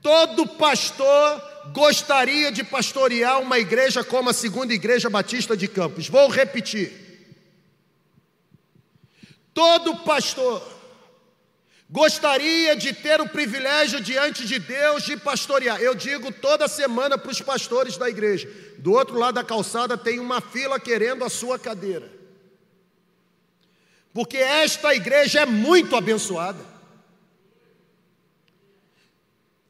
Todo pastor gostaria de pastorear uma igreja como a segunda igreja batista de Campos. Vou repetir. Todo pastor Gostaria de ter o privilégio diante de Deus de pastorear. Eu digo toda semana para os pastores da igreja. Do outro lado da calçada tem uma fila querendo a sua cadeira. Porque esta igreja é muito abençoada.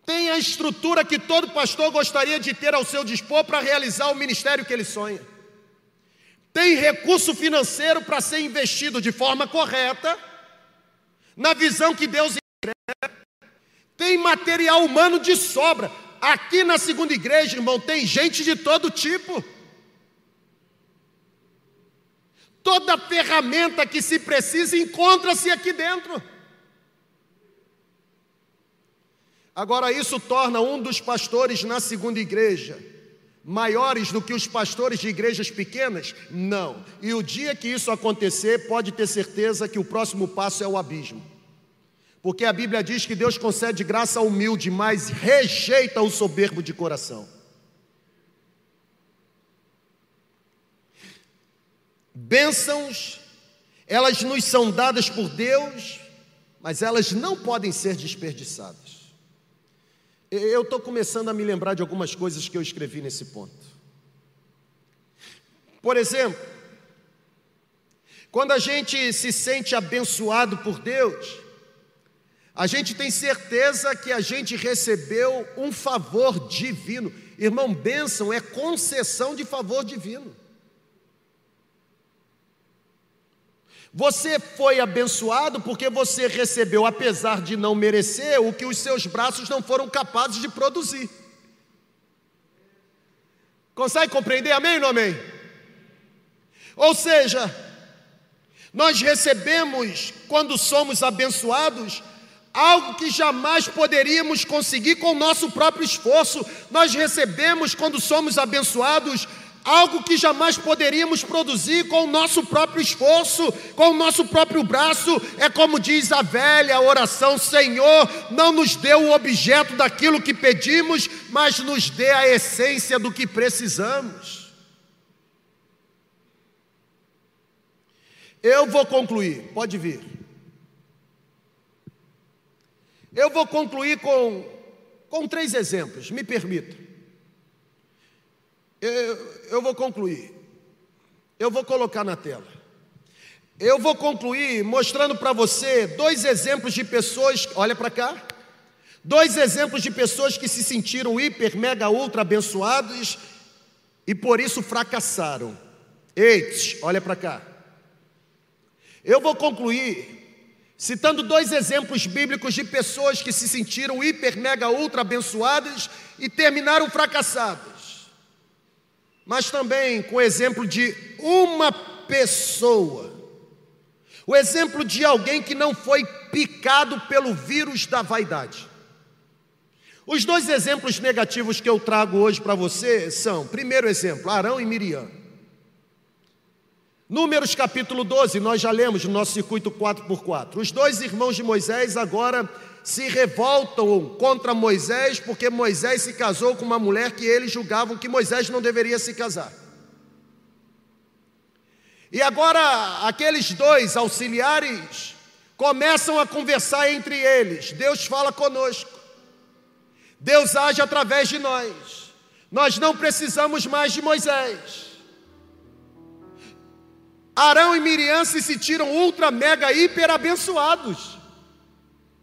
Tem a estrutura que todo pastor gostaria de ter ao seu dispor para realizar o ministério que ele sonha. Tem recurso financeiro para ser investido de forma correta na visão que Deus entrega, tem material humano de sobra. Aqui na segunda igreja, irmão, tem gente de todo tipo. Toda ferramenta que se precisa encontra-se aqui dentro. Agora, isso torna um dos pastores na segunda igreja maiores do que os pastores de igrejas pequenas? Não. E o dia que isso acontecer, pode ter certeza que o próximo passo é o abismo. Porque a Bíblia diz que Deus concede graça ao humilde, mas rejeita o soberbo de coração. Bênçãos, elas nos são dadas por Deus, mas elas não podem ser desperdiçadas. Eu estou começando a me lembrar de algumas coisas que eu escrevi nesse ponto. Por exemplo, quando a gente se sente abençoado por Deus, a gente tem certeza que a gente recebeu um favor divino. Irmão, bênção é concessão de favor divino. Você foi abençoado porque você recebeu, apesar de não merecer, o que os seus braços não foram capazes de produzir. Consegue compreender? Amém ou não amém? Ou seja, nós recebemos, quando somos abençoados, algo que jamais poderíamos conseguir com o nosso próprio esforço. Nós recebemos, quando somos abençoados, algo que jamais poderíamos produzir com o nosso próprio esforço, com o nosso próprio braço. É como diz a velha oração: Senhor, não nos dê o objeto daquilo que pedimos, mas nos dê a essência do que precisamos. Eu vou concluir, pode vir. Eu vou concluir com, com três exemplos, me permita. Eu, eu vou concluir. Eu vou colocar na tela. Eu vou concluir mostrando para você dois exemplos de pessoas, olha para cá. Dois exemplos de pessoas que se sentiram hiper, mega, ultra abençoados e por isso fracassaram. Eits, olha para cá. Eu vou concluir citando dois exemplos bíblicos de pessoas que se sentiram hiper, mega, ultra abençoadas e terminaram fracassadas. Mas também com o exemplo de uma pessoa, o exemplo de alguém que não foi picado pelo vírus da vaidade. Os dois exemplos negativos que eu trago hoje para você são: primeiro exemplo, Arão e Miriam. Números capítulo 12, nós já lemos no nosso circuito 4x4. Os dois irmãos de Moisés agora se revoltam contra Moisés porque Moisés se casou com uma mulher que eles julgavam que Moisés não deveria se casar. E agora aqueles dois auxiliares começam a conversar entre eles. Deus fala conosco. Deus age através de nós. Nós não precisamos mais de Moisés. Arão e Miriam se sentiram ultra, mega, hiper abençoados.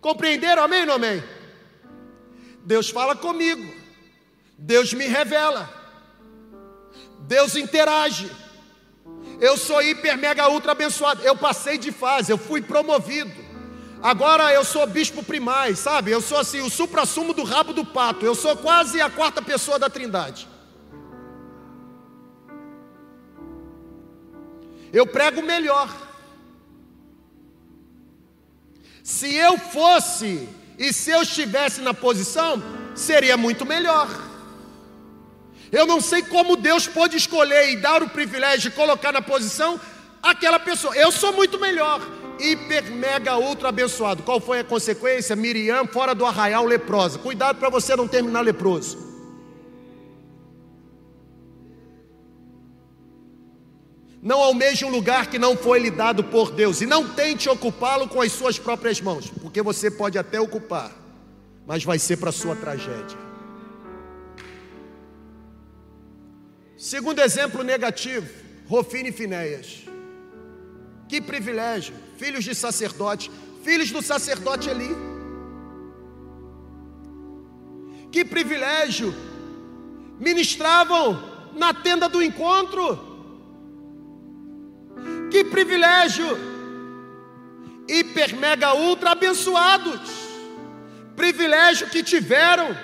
Compreenderam? Amém ou não amém? Deus fala comigo. Deus me revela. Deus interage. Eu sou hiper, mega, ultra abençoado. Eu passei de fase, eu fui promovido. Agora eu sou bispo primaz, sabe? Eu sou assim, o supra-sumo do rabo do pato. Eu sou quase a quarta pessoa da trindade. Eu prego melhor. Se eu fosse e se eu estivesse na posição, seria muito melhor. Eu não sei como Deus pode escolher e dar o privilégio de colocar na posição aquela pessoa. Eu sou muito melhor. Hiper, mega, ultra abençoado. Qual foi a consequência? Miriam fora do arraial leprosa. Cuidado para você não terminar leproso. Não almeje um lugar que não foi lhe dado por Deus e não tente ocupá-lo com as suas próprias mãos, porque você pode até ocupar, mas vai ser para a sua tragédia. Segundo exemplo negativo, Rofine e Finéias. Que privilégio, filhos de sacerdote, filhos do sacerdote Eli. Que privilégio, ministravam na tenda do encontro que privilégio! Hiper, mega, ultra abençoados. Privilégio que tiveram,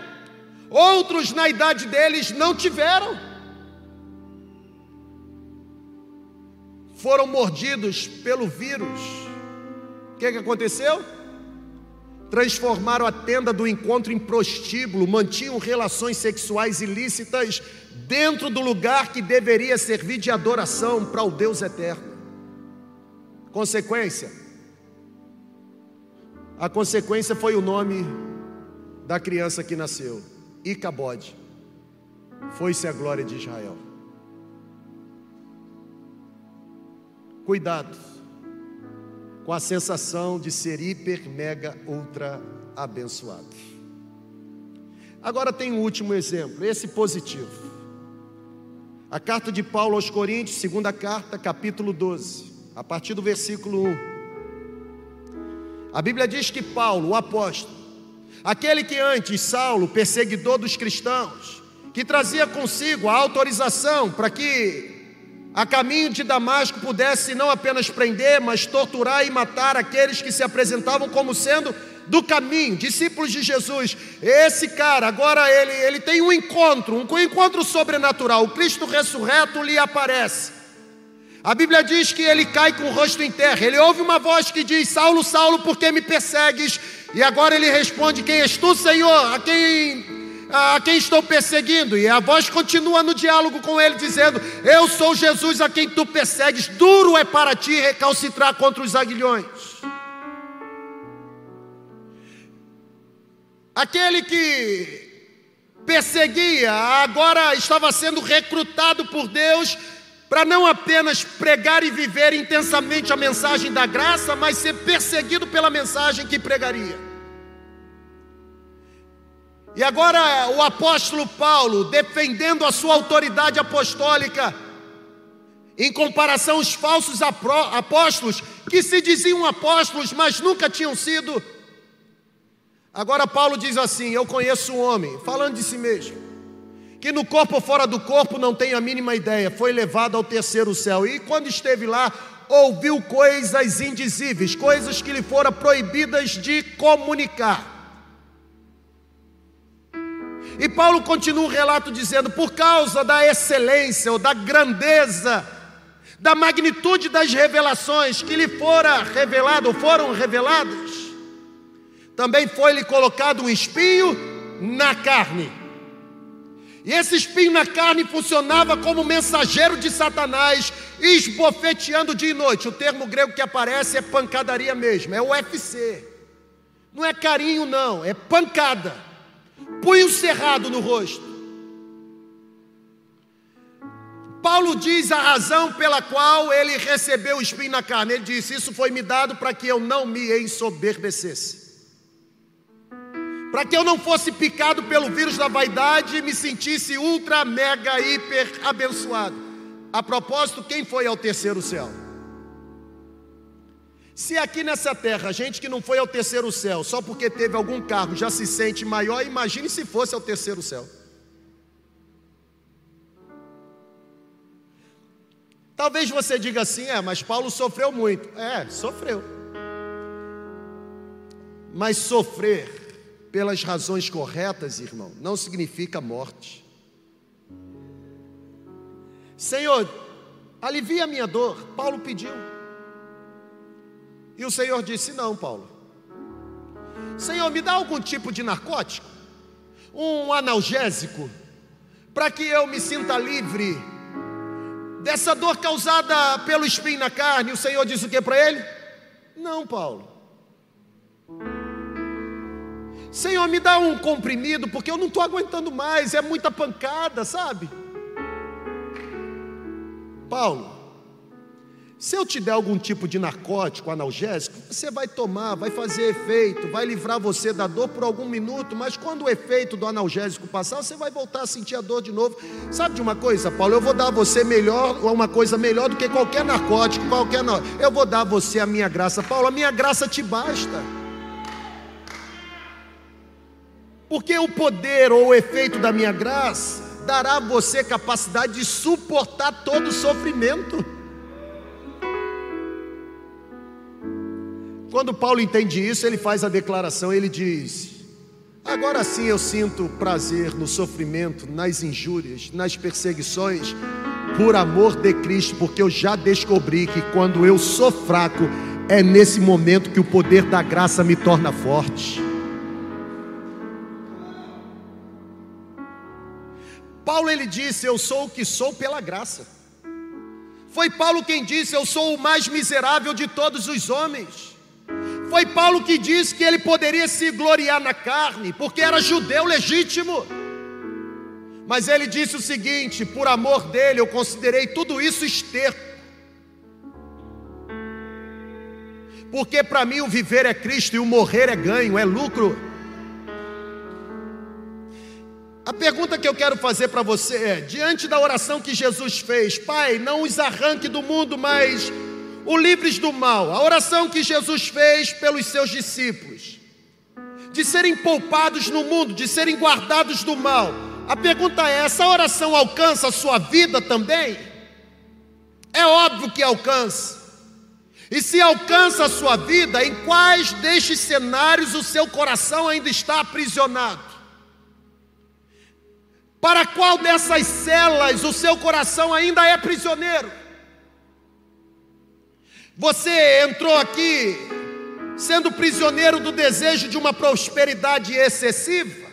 outros na idade deles não tiveram. Foram mordidos pelo vírus. O que, que aconteceu? Transformaram a tenda do encontro em prostíbulo, mantinham relações sexuais ilícitas dentro do lugar que deveria servir de adoração para o Deus eterno. Consequência? A consequência foi o nome da criança que nasceu, Icabode. Foi-se a glória de Israel. Cuidado com a sensação de ser hiper, mega, ultra abençoado. Agora tem um último exemplo, esse positivo. A carta de Paulo aos Coríntios, segunda carta, capítulo 12 a partir do versículo 1. A Bíblia diz que Paulo, o apóstolo, aquele que antes, Saulo, perseguidor dos cristãos, que trazia consigo a autorização para que a caminho de Damasco pudesse não apenas prender, mas torturar e matar aqueles que se apresentavam como sendo do caminho, discípulos de Jesus. Esse cara, agora ele, ele tem um encontro, um encontro sobrenatural. O Cristo ressurreto lhe aparece. A Bíblia diz que ele cai com o rosto em terra. Ele ouve uma voz que diz: Saulo, Saulo, por que me persegues? E agora ele responde: Quem és tu, Senhor? A quem, a quem estou perseguindo? E a voz continua no diálogo com ele, dizendo: Eu sou Jesus a quem tu persegues. Duro é para ti recalcitrar contra os aguilhões. Aquele que perseguia, agora estava sendo recrutado por Deus para não apenas pregar e viver intensamente a mensagem da graça, mas ser perseguido pela mensagem que pregaria. E agora o apóstolo Paulo, defendendo a sua autoridade apostólica, em comparação aos falsos apóstolos, que se diziam apóstolos, mas nunca tinham sido. Agora Paulo diz assim: Eu conheço um homem, falando de si mesmo que no corpo ou fora do corpo não tem a mínima ideia, foi levado ao terceiro céu. E quando esteve lá, ouviu coisas indizíveis, coisas que lhe foram proibidas de comunicar. E Paulo continua o relato dizendo: por causa da excelência ou da grandeza, da magnitude das revelações que lhe fora revelado, foram reveladas, também foi-lhe colocado um espinho na carne e esse espinho na carne funcionava como mensageiro de Satanás, esbofeteando dia e noite. O termo grego que aparece é pancadaria mesmo, é UFC. Não é carinho, não, é pancada. Punho cerrado no rosto. Paulo diz a razão pela qual ele recebeu o espinho na carne. Ele disse: Isso foi me dado para que eu não me ensoberbecesse para que eu não fosse picado pelo vírus da vaidade e me sentisse ultra, mega, hiper abençoado. A propósito, quem foi ao terceiro céu? Se aqui nessa terra, gente que não foi ao terceiro céu, só porque teve algum carro, já se sente maior, imagine se fosse ao terceiro céu. Talvez você diga assim: é, mas Paulo sofreu muito. É, sofreu. Mas sofrer pelas razões corretas, irmão, não significa morte. Senhor, alivia a minha dor. Paulo pediu. E o Senhor disse: Não, Paulo. Senhor, me dá algum tipo de narcótico, um analgésico, para que eu me sinta livre dessa dor causada pelo espinho na carne. O Senhor disse o que para ele? Não, Paulo. Senhor, me dá um comprimido, porque eu não estou aguentando mais, é muita pancada, sabe? Paulo, se eu te der algum tipo de narcótico, analgésico, você vai tomar, vai fazer efeito, vai livrar você da dor por algum minuto, mas quando o efeito do analgésico passar, você vai voltar a sentir a dor de novo. Sabe de uma coisa, Paulo? Eu vou dar a você melhor, uma coisa melhor do que qualquer narcótico, qualquer. Eu vou dar a você a minha graça. Paulo, a minha graça te basta. Porque o poder ou o efeito da minha graça dará a você capacidade de suportar todo o sofrimento. Quando Paulo entende isso, ele faz a declaração, ele diz: Agora sim eu sinto prazer no sofrimento, nas injúrias, nas perseguições, por amor de Cristo, porque eu já descobri que quando eu sou fraco, é nesse momento que o poder da graça me torna forte. Paulo ele disse: Eu sou o que sou pela graça. Foi Paulo quem disse: Eu sou o mais miserável de todos os homens. Foi Paulo que disse que ele poderia se gloriar na carne, porque era judeu legítimo. Mas ele disse o seguinte: por amor dele, eu considerei tudo isso esterco. Porque para mim o viver é Cristo e o morrer é ganho, é lucro. A pergunta que eu quero fazer para você é: diante da oração que Jesus fez, Pai, não os arranque do mundo, mas o livres do mal. A oração que Jesus fez pelos seus discípulos, de serem poupados no mundo, de serem guardados do mal. A pergunta é: essa oração alcança a sua vida também? É óbvio que alcança. E se alcança a sua vida, em quais destes cenários o seu coração ainda está aprisionado? Para qual dessas celas o seu coração ainda é prisioneiro? Você entrou aqui sendo prisioneiro do desejo de uma prosperidade excessiva?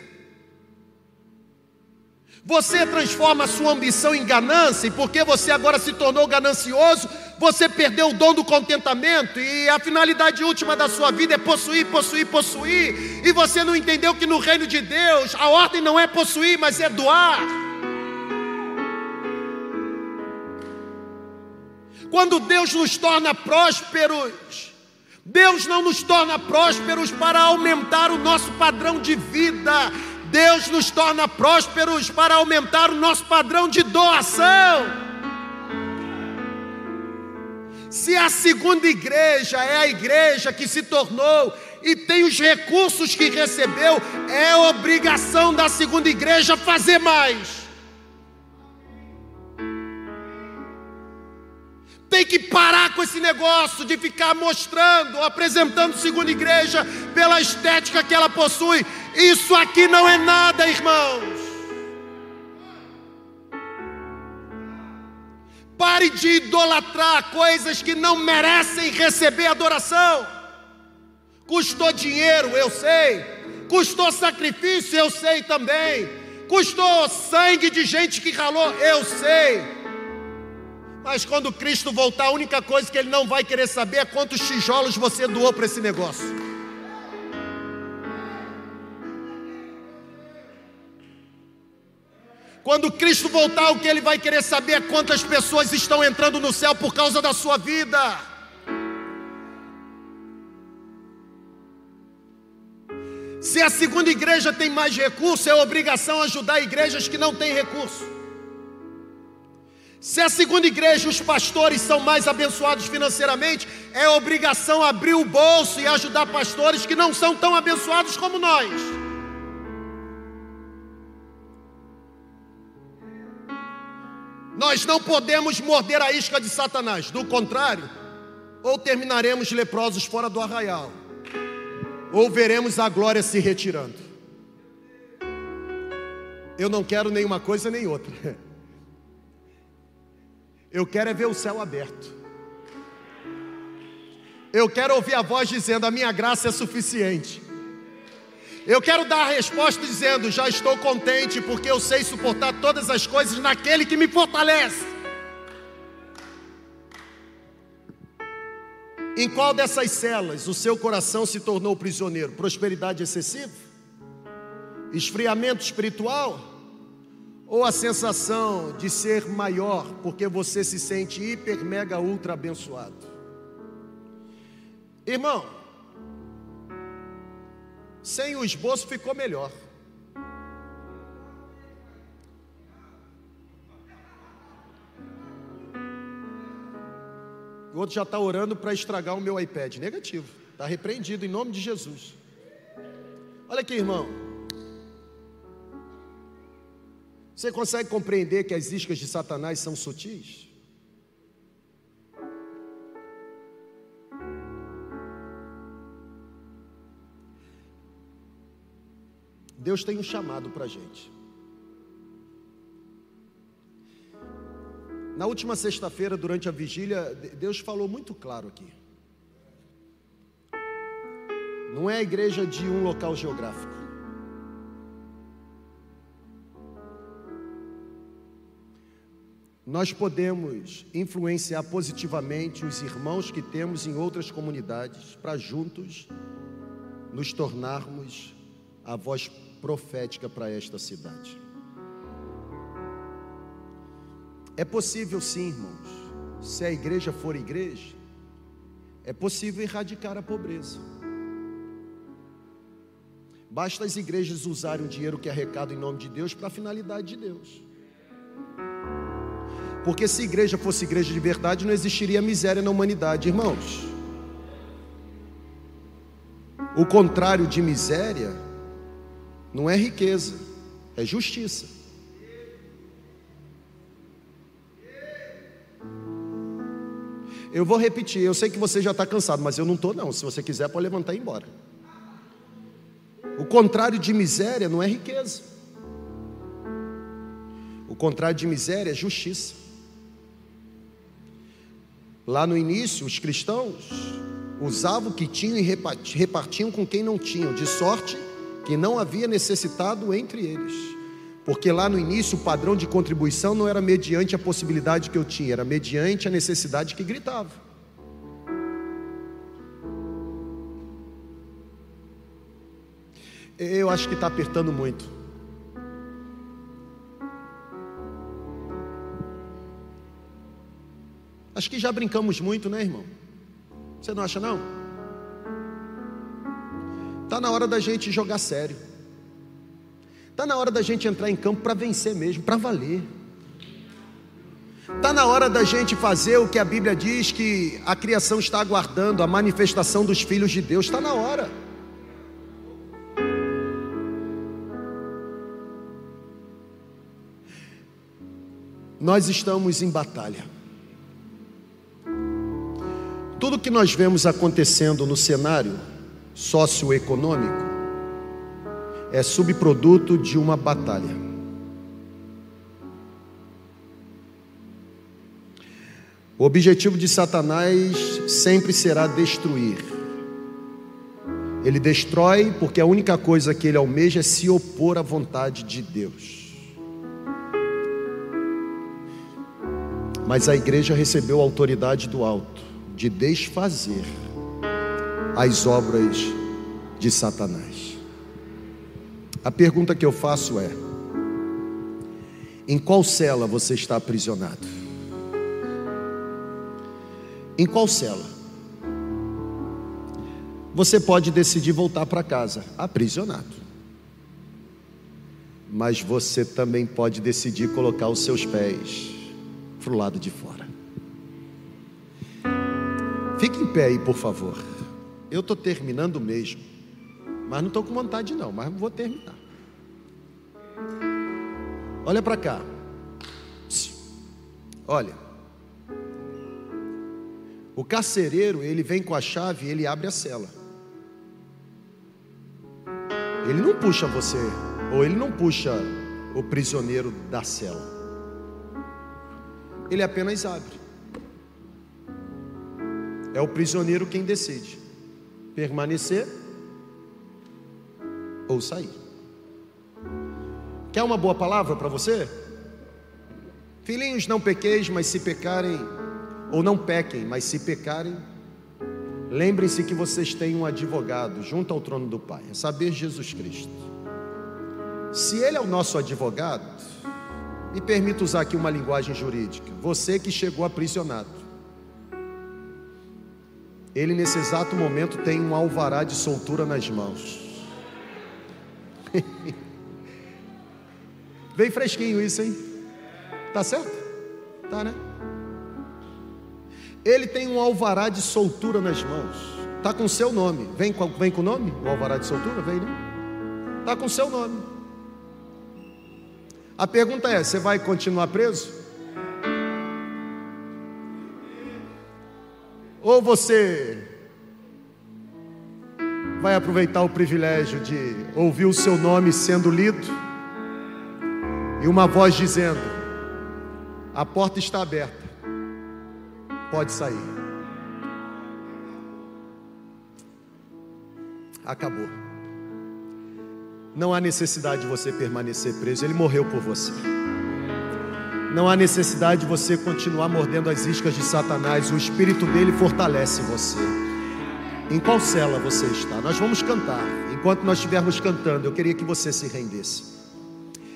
Você transforma a sua ambição em ganância, e porque você agora se tornou ganancioso, você perdeu o dom do contentamento, e a finalidade última da sua vida é possuir, possuir, possuir, e você não entendeu que no reino de Deus a ordem não é possuir, mas é doar. Quando Deus nos torna prósperos, Deus não nos torna prósperos para aumentar o nosso padrão de vida, Deus nos torna prósperos para aumentar o nosso padrão de doação. Se a segunda igreja é a igreja que se tornou e tem os recursos que recebeu, é obrigação da segunda igreja fazer mais. Tem que parar com esse negócio de ficar mostrando, apresentando segunda igreja pela estética que ela possui. Isso aqui não é nada, irmãos. Pare de idolatrar coisas que não merecem receber adoração. Custou dinheiro, eu sei. Custou sacrifício, eu sei também. Custou sangue de gente que ralou, eu sei. Mas quando Cristo voltar, a única coisa que Ele não vai querer saber é quantos tijolos você doou para esse negócio. Quando Cristo voltar, o que Ele vai querer saber é quantas pessoas estão entrando no céu por causa da sua vida. Se a segunda igreja tem mais recurso, é obrigação ajudar igrejas que não têm recurso. Se a segunda igreja, os pastores são mais abençoados financeiramente, é obrigação abrir o bolso e ajudar pastores que não são tão abençoados como nós. Nós não podemos morder a isca de Satanás, do contrário, ou terminaremos leprosos fora do arraial, ou veremos a glória se retirando. Eu não quero nenhuma coisa nem outra. (laughs) Eu quero é ver o céu aberto. Eu quero ouvir a voz dizendo: A minha graça é suficiente. Eu quero dar a resposta dizendo: Já estou contente, porque eu sei suportar todas as coisas naquele que me fortalece. Em qual dessas celas o seu coração se tornou prisioneiro? Prosperidade excessiva? Esfriamento espiritual? Ou a sensação de ser maior porque você se sente hiper, mega, ultra abençoado? Irmão, sem o esboço ficou melhor. O outro já está orando para estragar o meu iPad. Negativo. Está repreendido em nome de Jesus. Olha aqui, irmão. Você consegue compreender que as iscas de Satanás são sutis? Deus tem um chamado para a gente. Na última sexta-feira, durante a vigília, Deus falou muito claro aqui. Não é a igreja de um local geográfico. Nós podemos influenciar positivamente os irmãos que temos em outras comunidades para juntos nos tornarmos a voz profética para esta cidade. É possível sim, irmãos, se a igreja for igreja, é possível erradicar a pobreza. Basta as igrejas usarem o dinheiro que é arrecado em nome de Deus para a finalidade de Deus. Porque se a igreja fosse igreja de verdade, não existiria miséria na humanidade, irmãos. O contrário de miséria não é riqueza, é justiça. Eu vou repetir, eu sei que você já está cansado, mas eu não estou, não. Se você quiser, pode levantar e ir embora. O contrário de miséria não é riqueza. O contrário de miséria é justiça. Lá no início, os cristãos usavam o que tinham e repartiam com quem não tinham, de sorte que não havia necessitado entre eles. Porque lá no início o padrão de contribuição não era mediante a possibilidade que eu tinha, era mediante a necessidade que gritava. Eu acho que está apertando muito. Acho que já brincamos muito, né, irmão? Você não acha não? Está na hora da gente jogar sério. Está na hora da gente entrar em campo para vencer mesmo, para valer. Está na hora da gente fazer o que a Bíblia diz que a criação está aguardando, a manifestação dos filhos de Deus. Está na hora. Nós estamos em batalha. Tudo que nós vemos acontecendo no cenário socioeconômico é subproduto de uma batalha. O objetivo de Satanás sempre será destruir. Ele destrói porque a única coisa que ele almeja é se opor à vontade de Deus. Mas a igreja recebeu a autoridade do alto de desfazer as obras de Satanás. A pergunta que eu faço é: em qual cela você está aprisionado? Em qual cela? Você pode decidir voltar para casa aprisionado. Mas você também pode decidir colocar os seus pés para o lado de fora. Pé aí, por favor. Eu estou terminando mesmo. Mas não estou com vontade, não. Mas vou terminar. Olha para cá. Olha, o carcereiro, ele vem com a chave e ele abre a cela. Ele não puxa você, ou ele não puxa o prisioneiro da cela. Ele apenas abre. É o prisioneiro quem decide permanecer ou sair. Quer uma boa palavra para você? Filhinhos, não pequeis, mas se pecarem, ou não pequem, mas se pecarem, lembrem-se que vocês têm um advogado junto ao trono do Pai, a saber, Jesus Cristo. Se Ele é o nosso advogado, me permita usar aqui uma linguagem jurídica, você que chegou aprisionado, ele nesse exato momento tem um alvará de soltura nas mãos. (laughs) Vem fresquinho isso, hein? Tá certo? Tá, né? Ele tem um alvará de soltura nas mãos. Tá com seu nome. Vem com, vem com o nome? O alvará de soltura? Vem, né? Tá com seu nome. A pergunta é: você vai continuar preso? Ou você vai aproveitar o privilégio de ouvir o seu nome sendo lido e uma voz dizendo: A porta está aberta, pode sair. Acabou. Não há necessidade de você permanecer preso, ele morreu por você. Não há necessidade de você continuar mordendo as iscas de Satanás, o espírito dele fortalece você. Em qual cela você está? Nós vamos cantar. Enquanto nós estivermos cantando, eu queria que você se rendesse.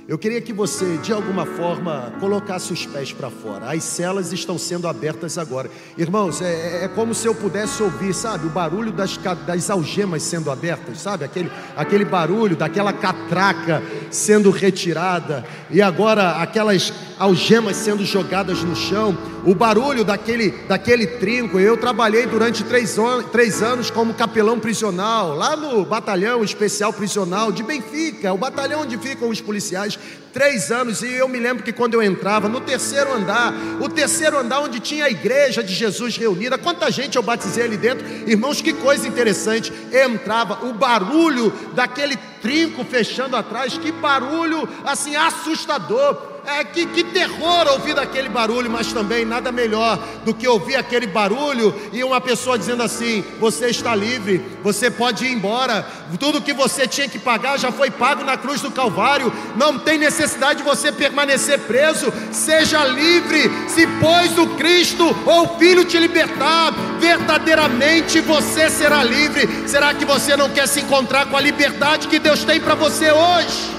Eu queria que você, de alguma forma, colocasse os pés para fora. As celas estão sendo abertas agora. Irmãos, é, é, é, como se eu pudesse ouvir, sabe, o barulho das, das algemas sendo abertas, sabe? Aquele, aquele barulho daquela catraca sendo retirada. E agora aquelas algemas sendo jogadas no chão. O barulho daquele, daquele trinco. Eu trabalhei durante três, três anos como capelão prisional, lá no batalhão especial prisional de Benfica, o batalhão onde ficam os policiais três anos, e eu me lembro que quando eu entrava no terceiro andar, o terceiro andar onde tinha a igreja de Jesus reunida, quanta gente eu batizei ali dentro, irmãos, que coisa interessante, entrava o barulho daquele trinco fechando atrás, que barulho assim assustador. É, que, que terror ouvir aquele barulho, mas também nada melhor do que ouvir aquele barulho e uma pessoa dizendo assim: Você está livre, você pode ir embora, tudo que você tinha que pagar já foi pago na cruz do Calvário, não tem necessidade de você permanecer preso, seja livre, se pois o Cristo ou o Filho te libertar, verdadeiramente você será livre. Será que você não quer se encontrar com a liberdade que Deus tem para você hoje?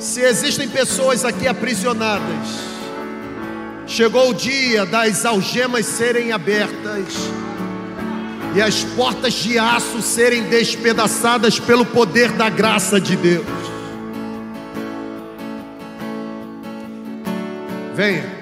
Se existem pessoas aqui aprisionadas, chegou o dia das algemas serem abertas e as portas de aço serem despedaçadas pelo poder da graça de Deus. Venha.